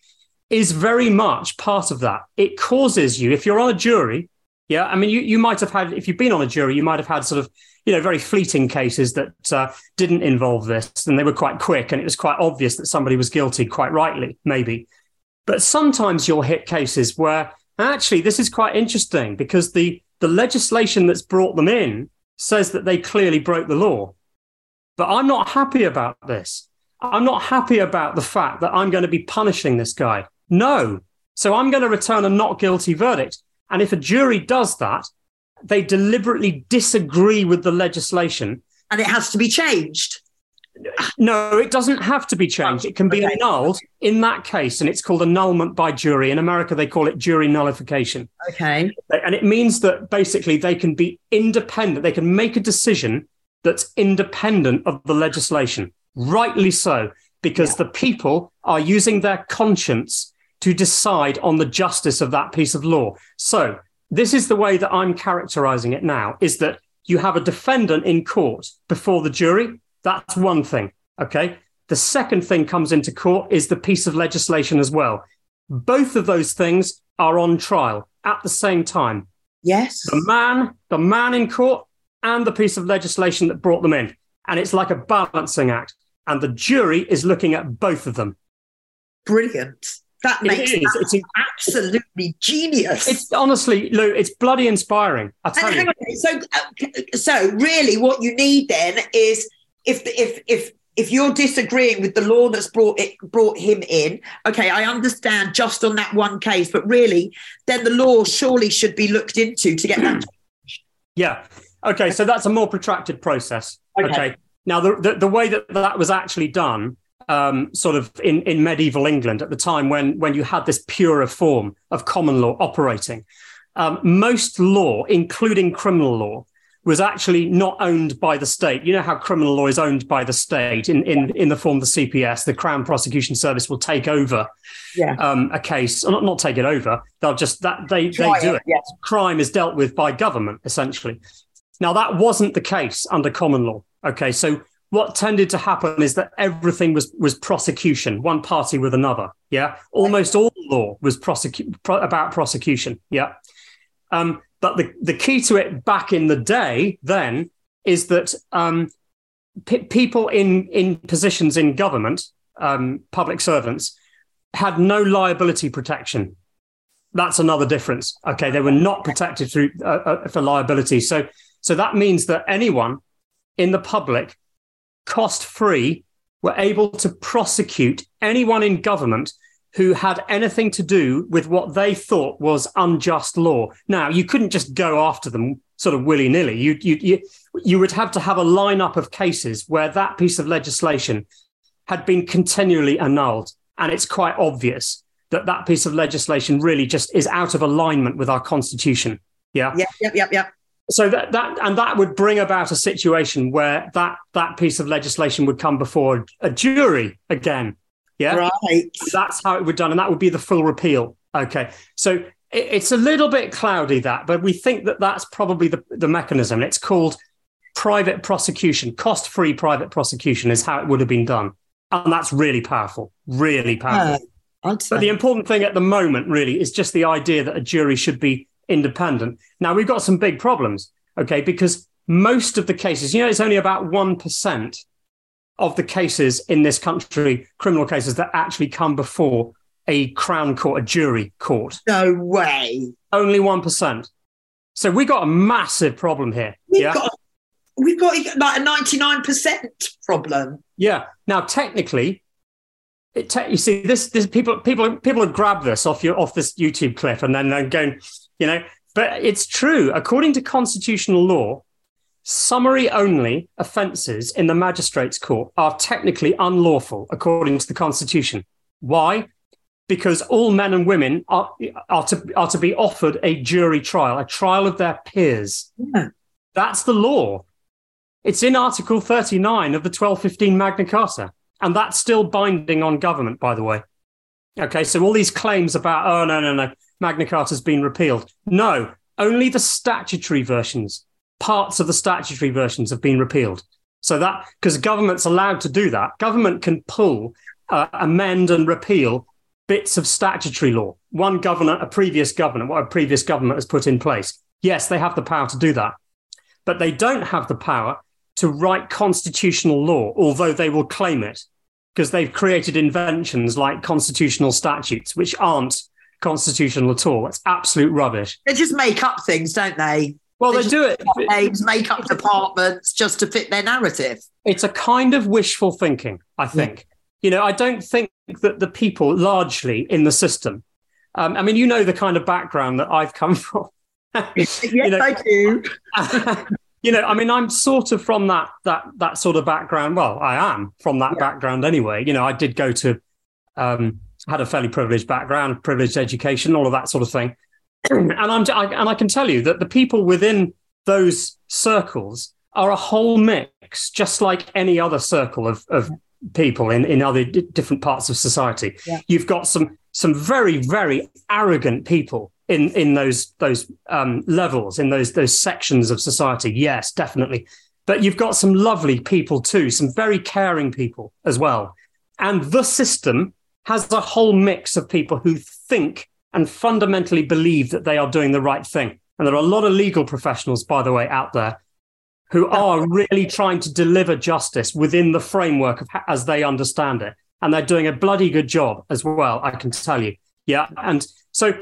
is very much part of that. It causes you, if you're on a jury, yeah, I mean, you, you might have had, if you've been on a jury, you might have had sort of, you know, very fleeting cases that uh, didn't involve this and they were quite quick and it was quite obvious that somebody was guilty, quite rightly, maybe. But sometimes you'll hit cases where actually this is quite interesting because the, the legislation that's brought them in says that they clearly broke the law. But I'm not happy about this. I'm not happy about the fact that I'm going to be punishing this guy. No. So I'm going to return a not guilty verdict. And if a jury does that, they deliberately disagree with the legislation. and it has to be changed. No, it doesn't have to be changed. It can be Okay. annulled in that case. And it's called annulment by jury. In America, they call it jury nullification. Okay. And it means that basically they can be independent. They can make a decision that's independent of the legislation. Rightly so, because the people are using their conscience to decide on the justice of that piece of law. So this is the way that I'm characterizing it now is that you have a defendant in court before the jury. That's one thing. Okay. The second thing comes into court is the piece of legislation as well. Both of those things are on trial at the same time. Yes. The man, the man in court, and the piece of legislation that brought them in. And it's like a balancing act. And the jury is looking at both of them. Brilliant. That makes is. that It's, absolutely genius. it's honestly, Lou, it's bloody inspiring. I tell and you. on, so, uh, so really, what you need then is if if if if you're disagreeing with the law that's brought it brought him in, okay, I understand just on that one case, but really, then the law surely should be looked into to get that. Yeah. Okay. So that's a more protracted process. Okay. Okay. Now, the, the, the way that that was actually done, um, sort of in, in medieval England at the time when, when you had this purer form of common law operating, um, most law, including criminal law, was actually not owned by the state. You know how criminal law is owned by the state in, in, in the form of the CPS. The Crown Prosecution Service will take over Yeah. um, a case, not, not take it over. They'll just that they Try they do it, it. yeah. Crime is dealt with by government essentially. Now that wasn't the case under common law. Okay, so what tended to happen is that everything was was prosecution, one party with another. Yeah, almost all law was prosecute pro- about prosecution. Yeah, um, but the the key to it back in the day then is that um, pe- people in in positions in government, um, public servants, had no liability protection. That's another difference. Okay, they were not protected through uh, uh, for liability. So so that means that anyone in the public, cost free, were able to prosecute anyone in government who had anything to do with what they thought was unjust law. Now, you couldn't just go after them sort of willy nilly. You, you, you, you would have to have a lineup of cases where that piece of legislation had been continually annulled. And it's quite obvious that that piece of legislation really just is out of alignment with our constitution. Yeah Yep, yep, yep, yep. So that that and that would bring about a situation where that that piece of legislation would come before a jury again. Yeah? Right. that's how it would done and that would be the full repeal. Okay. So it, it's a little bit cloudy that but we think that that's probably the, the mechanism. It's called private prosecution. Cost free private prosecution is how it would have been done. And that's really powerful. Really powerful. Uh, yeah, but the important thing at the moment, really, is just the idea that a jury should be independent. Now, we've got some big problems, okay, because most of the cases, you know, it's only about 1% of the cases in this country, criminal cases, that actually come before a crown court, a jury court. no way. Only 1%. So we got a massive problem here. We've yeah. got we've got like a ninety nine percent problem. Yeah. Now, technically, it te- you see this. This people people people have grabbed this off your off this YouTube clip and then they're going, you know. But it's true. According to constitutional law, summary only offences in the magistrates' court are technically unlawful according to the constitution. Why? Because all men and women are, are to are to be offered a jury trial, a trial of their peers. Yeah. That's the law. It's in Article 39 of the 1215 Magna Carta. And that's still binding on government, by the way. Okay, so all these claims about, oh, no, no, no, Magna Carta's been repealed. No, only the statutory versions, parts of the statutory versions have been repealed. So that, because government's allowed to do that, government can pull, uh, amend, and repeal bits of statutory law. One governor, a previous governor, what a previous government has put in place. Yes, they have the power to do that but they don't have the power to write constitutional law, although they will claim it, because they've created inventions like constitutional statutes, which aren't constitutional at all. It's absolute rubbish. They just make up things, don't they? Well, They they do it. Make up names, make up departments just to fit their narrative. It's a kind of wishful thinking, I think. You know, I don't think that the people largely in the system, um, I mean, you know, the kind of background that I've come from. Yes, know- I do. you know, I mean, I'm sort of from that that that sort of background. Well, I am from that Yeah. background anyway. You know, I did go to, um, had a fairly privileged background, privileged education, all of that sort of thing. and I'm I, and I can tell you that the people within those circles are a whole mix, just like any other circle of of people in in other d- different parts of society. Yeah. You've got some some very very arrogant people in in those those um, levels in those those sections of society. Yes, definitely. But you've got some lovely people too, some very caring people as well. And the system has a whole mix of people who think and fundamentally believe that they are doing the right thing. And there are a lot of legal professionals, by the way, out there who are really trying to deliver justice within the framework of as they understand it. And they're doing a bloody good job as well, I can tell you. Yeah. And so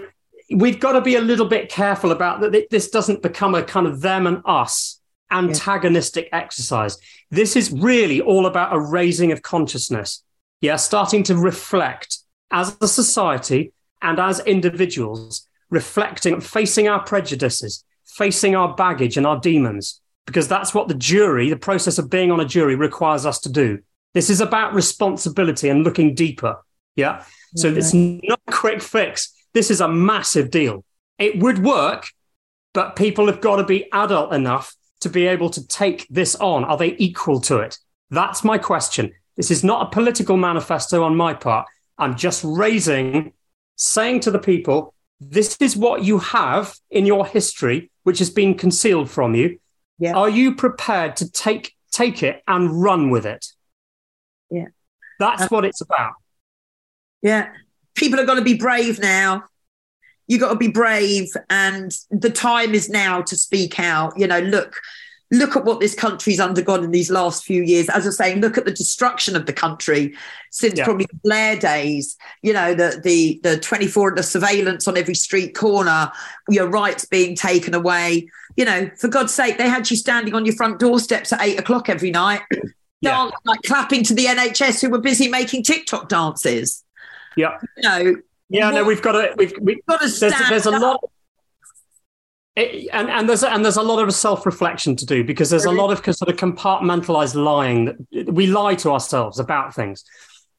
we've got to be a little bit careful about that. This doesn't become a kind of them and us antagonistic exercise. This is really all about a raising of consciousness. Yeah. Starting to reflect as a society and as individuals, reflecting, facing our prejudices, facing our baggage and our demons because that's what the jury, the process of being on a jury, requires us to do. This is about responsibility and looking deeper. Yeah. So okay. it's not a quick fix. This is a massive deal. It would work, but people have got to be adult enough to be able to take this on. Are they equal to it? That's my question. This is not a political manifesto on my part. I'm just raising, saying to the people, this is what you have in your history, which has been concealed from you. Yeah. Are you prepared to take take it and run with it? Yeah. That's what it's about. Yeah. People are going to be brave now. You got to be brave and the time is now to speak out. You know, look, look at what this country's undergone in these last few years. As I was saying, look at the destruction of the country since yeah. probably the Blair days. You know, the the the 24 the surveillance on every street corner, your rights being taken away. You know, for God's sake, they had you standing on your front doorsteps at eight o'clock every night, yeah. like clapping to the NHS who were busy making TikTok dances. Yeah. You know, yeah, what, no, we've got to we've, we've got to stand there's, there's a lot it, and, and there's and there's a lot of self reflection to do because there's a lot of sort of compartmentalized lying that we lie to ourselves about things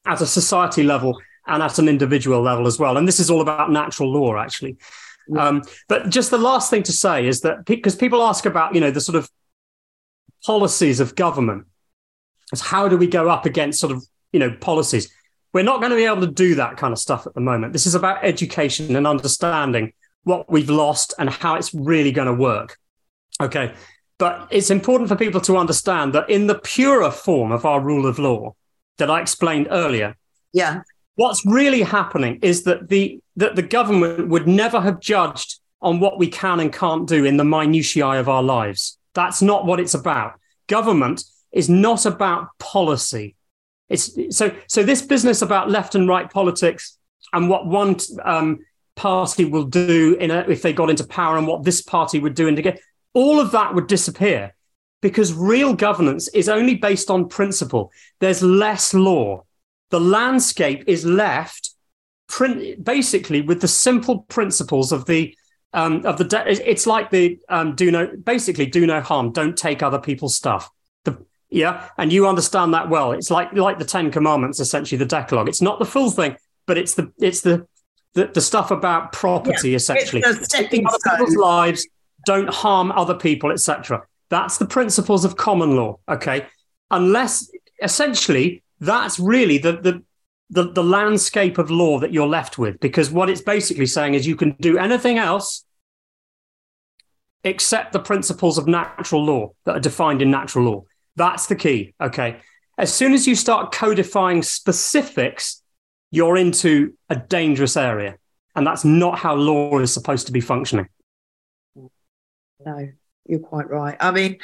at a society level and at an individual level as well. And this is all about natural law, actually. Yeah. Um, but just the last thing to say is that because people ask about you know the sort of policies of government, is how do we go up against sort of you know policies? We're not going to be able to do that kind of stuff at the moment. This is about education and understanding what we've lost and how it's really going to work. Okay. But it's important for people to understand that in the purer form of our rule of law that I explained earlier, yeah, what's really happening is that the that the government would never have judged on what we can and can't do in the minutiae of our lives. That's not what it's about. Government is not about policy. It's so so this business about left and right politics and what one um, party will do in a, if they got into power and what this party would do and again all of that would disappear because real governance is only based on principle. There's less law. The landscape is left print, basically with the simple principles of the um, of the de- it's like the um, do no basically do no harm don't take other people's stuff. The, yeah? And you understand that well. It's like like the 10 commandments essentially the decalogue. It's not the full thing but it's the it's the the, the stuff about property, yeah, essentially. Other people's lives, don't harm other people, etc. That's the principles of common law. Okay. Unless essentially that's really the, the the the landscape of law that you're left with, because what it's basically saying is you can do anything else except the principles of natural law that are defined in natural law. That's the key. Okay. As soon as you start codifying specifics you're into a dangerous area. And that's not how law is supposed to be functioning. No, you're quite right. I mean,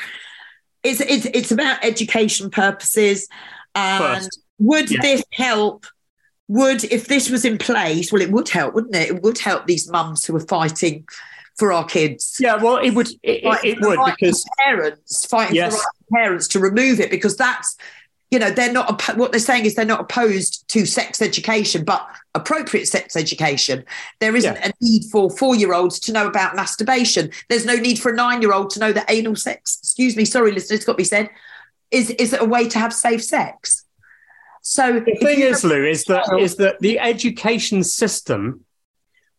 it's it's it's about education purposes. And First. would yeah. this help? Would if this was in place? Well, it would help, wouldn't it? It would help these mums who are fighting for our kids. Yeah, well, it would. It, it would right because parents fighting yes. for the right parents to remove it because that's you know they're not what they're saying is they're not opposed to sex education but appropriate sex education. There isn't yeah. a need for four year olds to know about masturbation. There's no need for a nine year old to know that anal sex excuse me sorry listeners it's got to be said is is a way to have safe sex. So the thing is lou is that is that the education system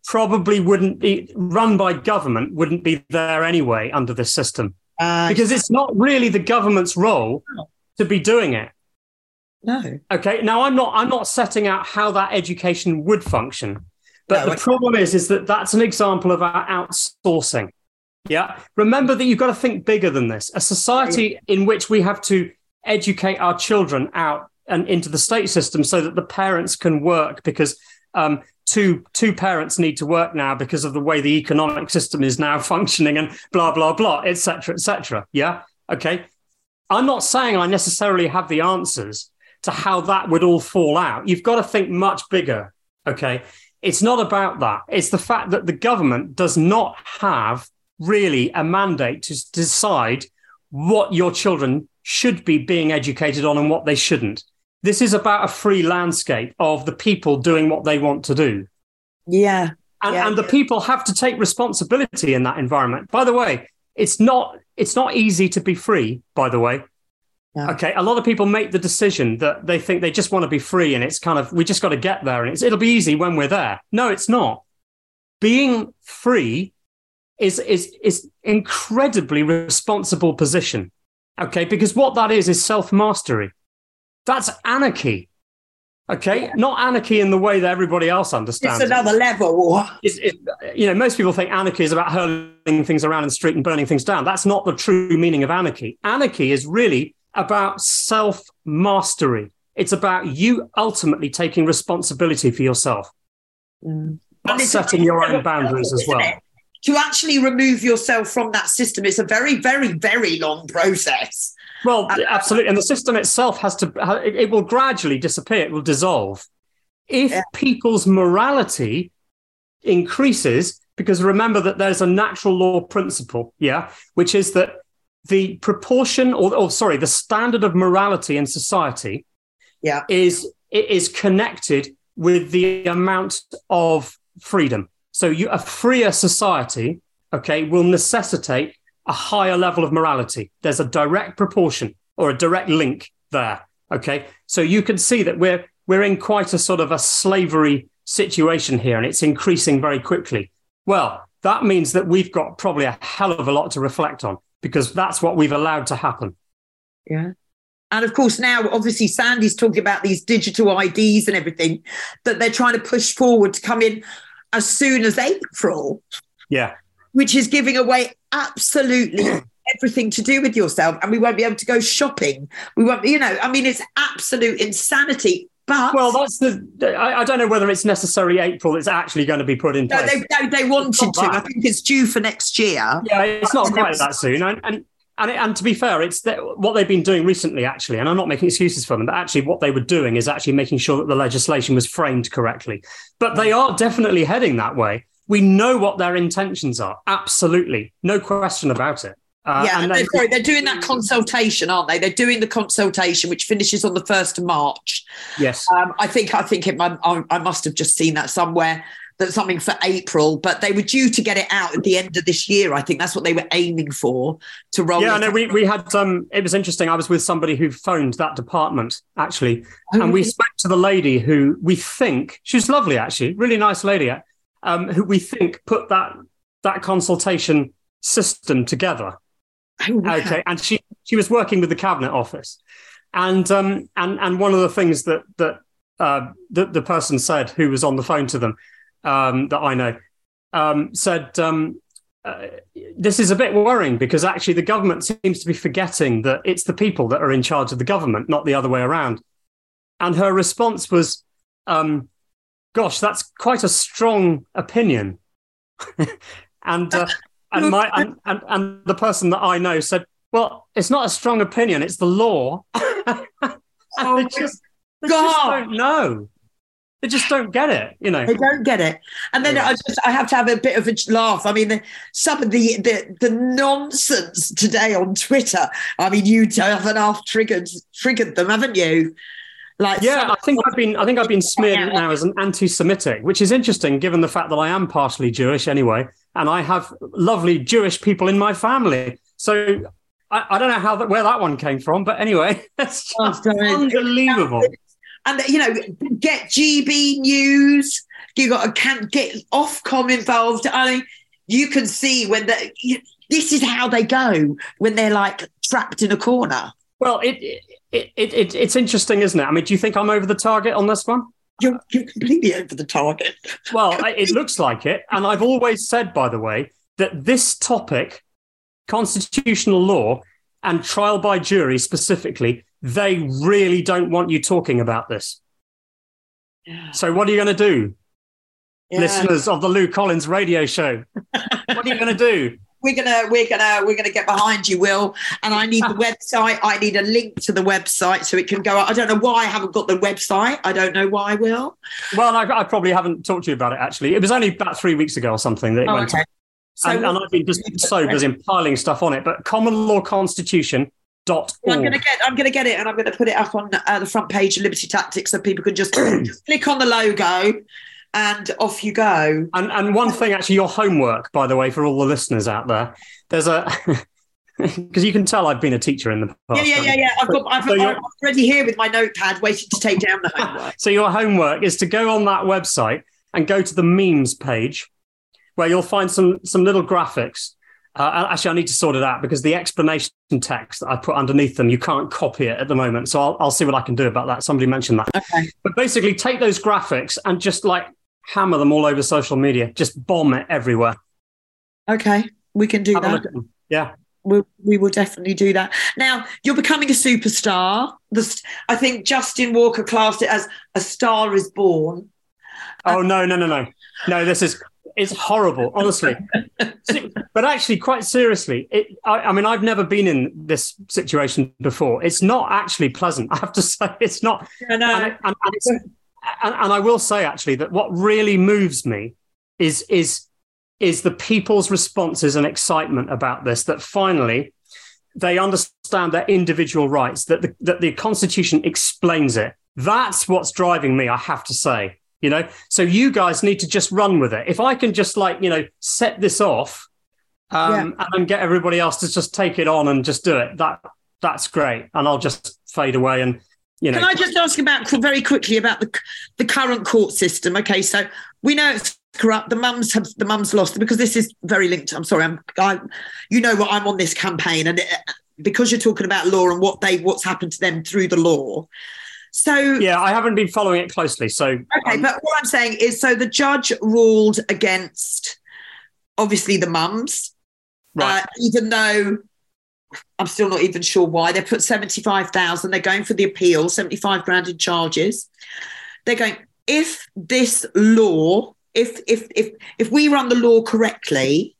probably wouldn't be run by government wouldn't be there anyway under this system. Uh, because it's not really the government's role to be doing it no. Okay. Now I'm not I'm not setting out how that education would function. But no, the problem is is that that's an example of our outsourcing. Yeah. Remember that you've got to think bigger than this. A society in which we have to educate our children out and into the state system so that the parents can work because um, two two parents need to work now because of the way the economic system is now functioning and blah blah blah etc etc yeah okay i'm not saying i necessarily have the answers to how that would all fall out. You've got to think much bigger. Okay. It's not about that. It's the fact that the government does not have really a mandate to decide what your children should be being educated on and what they shouldn't. This is about a free landscape of the people doing what they want to do. Yeah. And, yeah, and the people have to take responsibility in that environment. By the way, it's not it's not easy to be free, by the way. Yeah. Okay, a lot of people make the decision that they think they just want to be free, and it's kind of we just got to get there, and it's, it'll be easy when we're there. No, it's not. Being free is is is incredibly responsible position. Okay, because what that is is self mastery. That's anarchy. Okay, not anarchy in the way that everybody else understands. It's it. another level. It's, it, you know, most people think anarchy is about hurling things around in the street and burning things down. That's not the true meaning of anarchy. Anarchy is really about self mastery. It's about you ultimately taking responsibility for yourself, Mm. but And setting your own boundaries as well. it? To actually remove yourself from that system, it's a very, very, very long process. Well, absolutely. And the system itself has to, it it will gradually disappear, it will dissolve. If Yeah. people's morality increases, because remember that there's a natural law principle, yeah, which is that the proportion or, or sorry, the standard of morality in society Yeah. is it is connected with the amount of freedom. So you a freer society, okay, will necessitate a higher level of morality. There's a direct proportion or a direct link there. Okay. So you can see that we're we're in quite a sort of a slavery situation here, and it's increasing very quickly. Well, that means that we've got probably a hell of a lot to reflect on because that's what we've allowed to happen. Yeah. And of course, now obviously Sandy's talking about these digital IDs and everything that they're trying to push forward to come in as soon as April, Yeah. which is giving away absolutely everything to do with yourself. And we won't be able to go shopping. We won't, you know, I mean, it's absolute insanity. But Well, that's the. I, I don't know whether it's necessarily April. It's actually going to be put in no, place. they, they, they wanted to. I think it's due for next year. yeah, it's not quite that soon. And and and, it, and to be fair, it's that what they've been doing recently, actually. And I'm not making excuses for them, but actually, what they were doing is actually making sure that the legislation was framed correctly. But they are definitely heading that way. We know what their intentions are. Absolutely, no question about it. Uh, yeah, they're, sorry, they're doing that consultation, aren't they? They're doing the consultation, which finishes on the first of March. yes. Um, I think I think it, I, I must have just seen that somewhere that something for April, but they were due to get it out at the end of this year. I think that's what they were aiming for to roll. Yeah, no, out. we, we had um it was interesting. I was with somebody who phoned that department actually, Oh, and we really? spoke to the lady who we think she's lovely actually, really nice lady, um, who we think put that that consultation system together. Oh, wow. Okay, and she she was working with the cabinet office, and um and and one of the things that that uh the, the person said who was on the phone to them um that I know um said um uh, this is a bit worrying because actually the government seems to be forgetting that it's the people that are in charge of the government, not the other way around. And her response was, um, "Gosh, that's quite a strong opinion." and uh, and my and, and and the person that I know said, "Well, it's not a strong opinion; it's the law." Oh, they just, they just don't know. They just don't get it, you know. They don't get it, and then Yeah. I just I have to have a bit of a laugh. I mean, the, some of the, the the nonsense today on Twitter. I mean, you have enough triggered triggered them, haven't you? Like, Yeah, I think I've been I think I've been smeared now as an anti-Semitic, which is interesting given the fact that I am partially Jewish anyway, and I have lovely Jewish people in my family. So I, I don't know how that where that one came from, but anyway, it's Oh, just sorry. unbelievable. and you know, get GB News. You got to can't get Ofcom involved. I mean, you can see when the you, this is how they go when they're like trapped in a corner. Well, it, it, it, it it's interesting, isn't it? I mean, do you think I'm over the target on this one? You're, you're completely over the target. Well, it looks like it. And I've always said, by the way, that this topic, constitutional law and trial by jury specifically, they really don't want you talking about this. So, what are you going to do, Yeah. listeners of the Lou Collins radio show? what are you going to do? We're gonna we're gonna we're gonna get behind you will. And i need the website. I need a link to the website so it can go i don't know why i haven't got the website. I don't know why will. Well, I, I probably haven't talked to you about it, actually. It was only about three weeks ago or something that it went okay. so and, and I've been just so busy piling stuff on it. But common law constitution dot I'm gonna get I'm gonna get it and I'm gonna put it up on uh, the front page of Liberty Tactics so people can just, just click on the logo and off you go. And and one thing, actually, your homework, by the way, for all the listeners out there, there's a because you can tell I've been a teacher in the past. Yeah, yeah, yeah, yeah. I've got. I've, so I'm already here with my notepad, waiting to take down the homework. So your homework is to go on that website and go to the memes page, where you'll find some some little graphics. Uh, actually, I need to sort it out because the explanation text that I put underneath them, you can't copy it at the moment. So I'll, I'll see what I can do about that. Somebody mentioned that. Okay. But basically, take those graphics and just like hammer them all over social media. Just bomb it everywhere. Okay, we can do Have that. look at them. Yeah. we we will definitely do that. Now you're becoming a superstar. The, I think Justin Walker classed it as a star is born. Oh no, no, no, no, no! This is it's horrible, honestly. But actually, quite seriously, it, I, I mean, I've never been in this situation before. It's not actually pleasant. I have to say, it's not. I know. And, and, and, it's, and, and I will say actually that what really moves me is is is the people's responses and excitement about this. That finally they understand their individual rights. That the, that the Constitution explains it. That's what's driving me. I have to say you know so you guys need to just run with it if i can just like you know set this off um and get everybody else to just take it on and just do it that that's great and i'll just fade away and you know Can I just ask about very quickly about the the current court system? Okay, so we know it's corrupt. The mums have the mums lost because this is very linked. I'm sorry, I'm I, you know what I'm on this campaign and it, because you're talking about law and what they what's happened to them through the law. So yeah i haven't been following it closely so Okay, um, but what I'm saying is, so the judge ruled against, obviously, the mums, right uh, even though I'm still not even sure why they put seventy-five thousand. They're going for the appeal, seventy-five grand in charges. They're going if this law, if if if if we run the law correctly,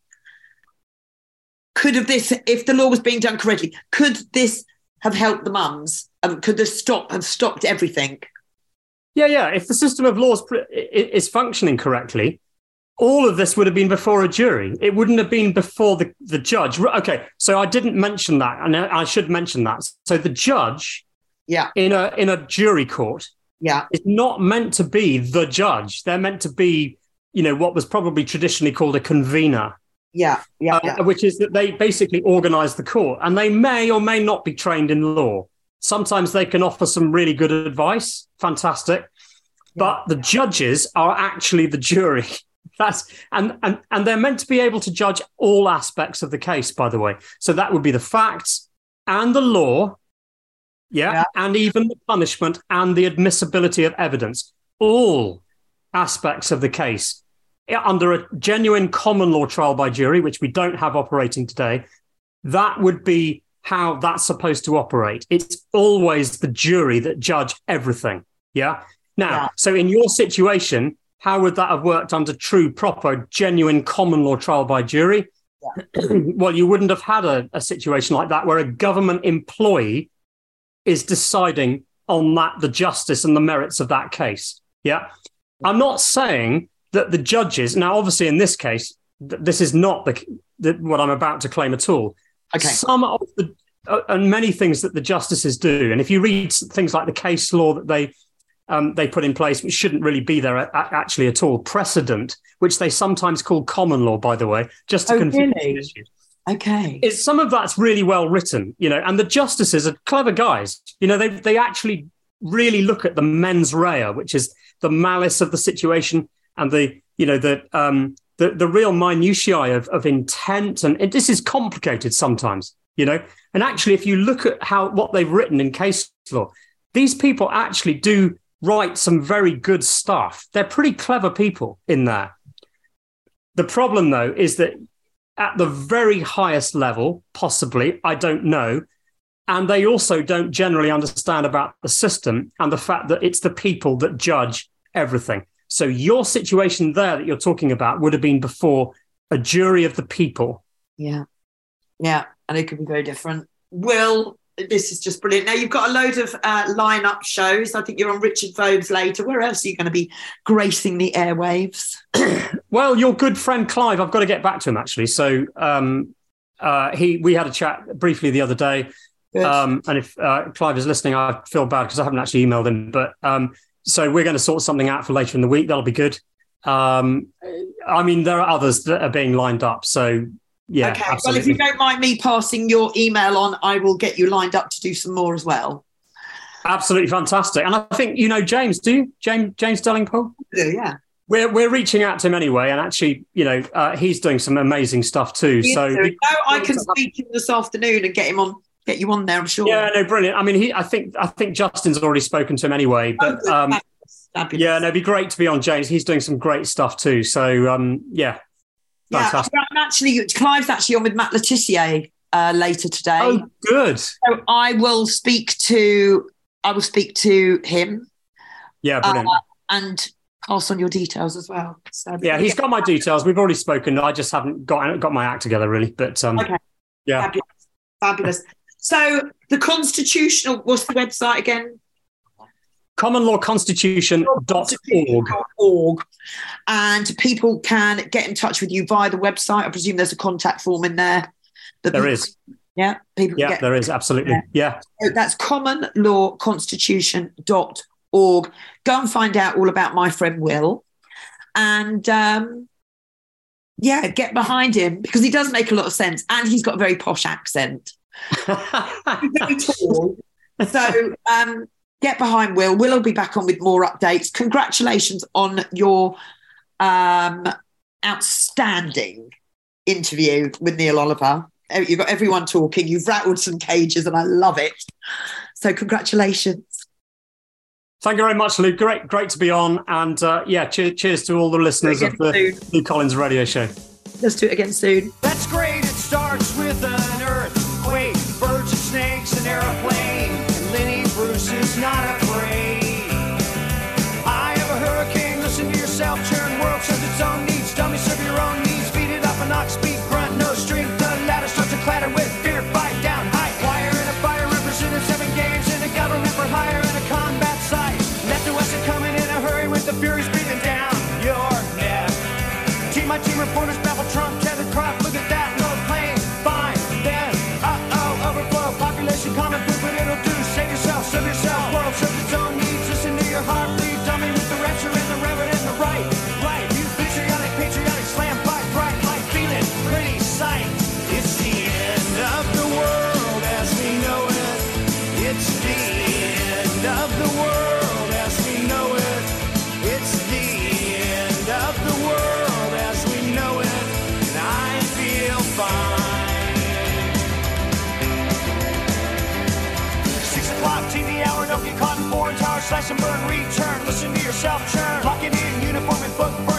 could have this if the law was being done correctly, could this have helped the mums? Um, could this stop have stopped everything? yeah yeah if the system of laws is functioning correctly all of this would have been before a jury it wouldn't have been before the, the judge okay so i didn't mention that and I should mention that so the judge Yeah, in a in a jury court yeah, is not meant to be the judge. They're meant to be, you know, what was probably traditionally called a convener, yeah, yeah. uh, yeah. which is that they basically organize the court and they may or may not be trained in law. Sometimes they can offer some really good advice, fantastic. But the judges are actually the jury. That's and, and and they're meant to be able to judge all aspects of the case, by the way. So that would be the facts and the law, yeah, Yeah. and even the punishment and the admissibility of evidence. All aspects of the case under a genuine common law trial by jury, which we don't have operating today. That would be how that's supposed to operate. It's always the jury that judge everything. Yeah. Now, Yeah. so in your situation, how would that have worked under true, proper, genuine common law trial by jury? well, you wouldn't have had a, a situation like that where a government employee is deciding on that, the justice and the merits of that case. Yeah. I'm not saying that the judges, now, obviously, in this case, th- this is not the, the, what I'm about to claim at all. Okay. Some of the, uh, and many things that the justices do, and if you read things like the case law that they um, they put in place, which shouldn't really be there a- actually at all, precedent, which they sometimes call common law, by the way, just to Oh, confuse really? issues Okay. it's some of that's really well written, you know, and the justices are clever guys. You know, they they actually really look at the mens rea, which is the malice of the situation and the you know the um the the real minutiae of, of intent, and, and this is complicated sometimes, you know. And actually, if you look at how what they've written in case law, these people actually do write some very good stuff. They're pretty clever people in there. The problem, though, is that at the very highest level, possibly, I don't know. And they also don't generally understand about the system and the fact that it's the people that judge everything. So your situation there that you're talking about would have been before a jury of the people. Yeah. Yeah. And it could be very different. Will, this is just brilliant. Now you've got a load of uh, lineup shows. I think you're on Richard Vobes later. Where else are you going to be gracing the airwaves? Well, your good friend Clive, I've got to get back to him actually. So um, uh, he, we had a chat briefly the other day. Um, and if uh, Clive is listening, I feel bad because I haven't actually emailed him. But um, so we're going to sort something out for later in the week. That'll be good. Um, I mean, there are others that are being lined up. So yeah. okay. Absolutely. Well, if you don't mind me passing your email on, I will get you lined up to do some more as well. Absolutely fantastic. And I think you know James, do you? James James Delingpole? Yeah. We're we're reaching out to him anyway, and actually, you know, uh, he's doing some amazing stuff too. So no, I can speak to him this afternoon and get him on, get you on there. I'm sure. yeah, no, brilliant. I mean, he, I think I think Justin's already spoken to him anyway, but Oh, um, fabulous, fabulous. yeah, no, it'd be great to be on James. He's doing some great stuff too. So um, yeah, Yeah. I'm actually Clive's actually on with Matt Le Tissier uh, later today. Oh, good. So I will speak to I will speak to him Yeah, brilliant. Uh, and pass on your details as well. So yeah, he's got my details. We've already spoken. I just haven't got got my act together really. But um, Okay. yeah, fabulous. fabulous. So the constitutional what's the website again? commonlawconstitution.org. org. And people can get in touch with you via the website. I presume there's a contact form in there. that There people- is. Yeah, people Yeah, can get there is absolutely. Yeah. So that's commonlawconstitution.org. Go and find out all about my friend Will. And um, yeah, get behind him because he does make a lot of sense and he's got a very posh accent. Very tall. So um, get behind Will. Will will be back on with more updates. Congratulations on your um, outstanding interview with Neil Oliver. You've got everyone talking. You've rattled some cages, and I love it. So, congratulations. Thank you very much, Luke. Great, great to be on. And uh, yeah, cheers, cheers to all the listeners of the Soon. Luke Collins radio show. Let's do it again soon. That's great. And burn, return, listen to yourself churn. Locking in, uniform and book, burning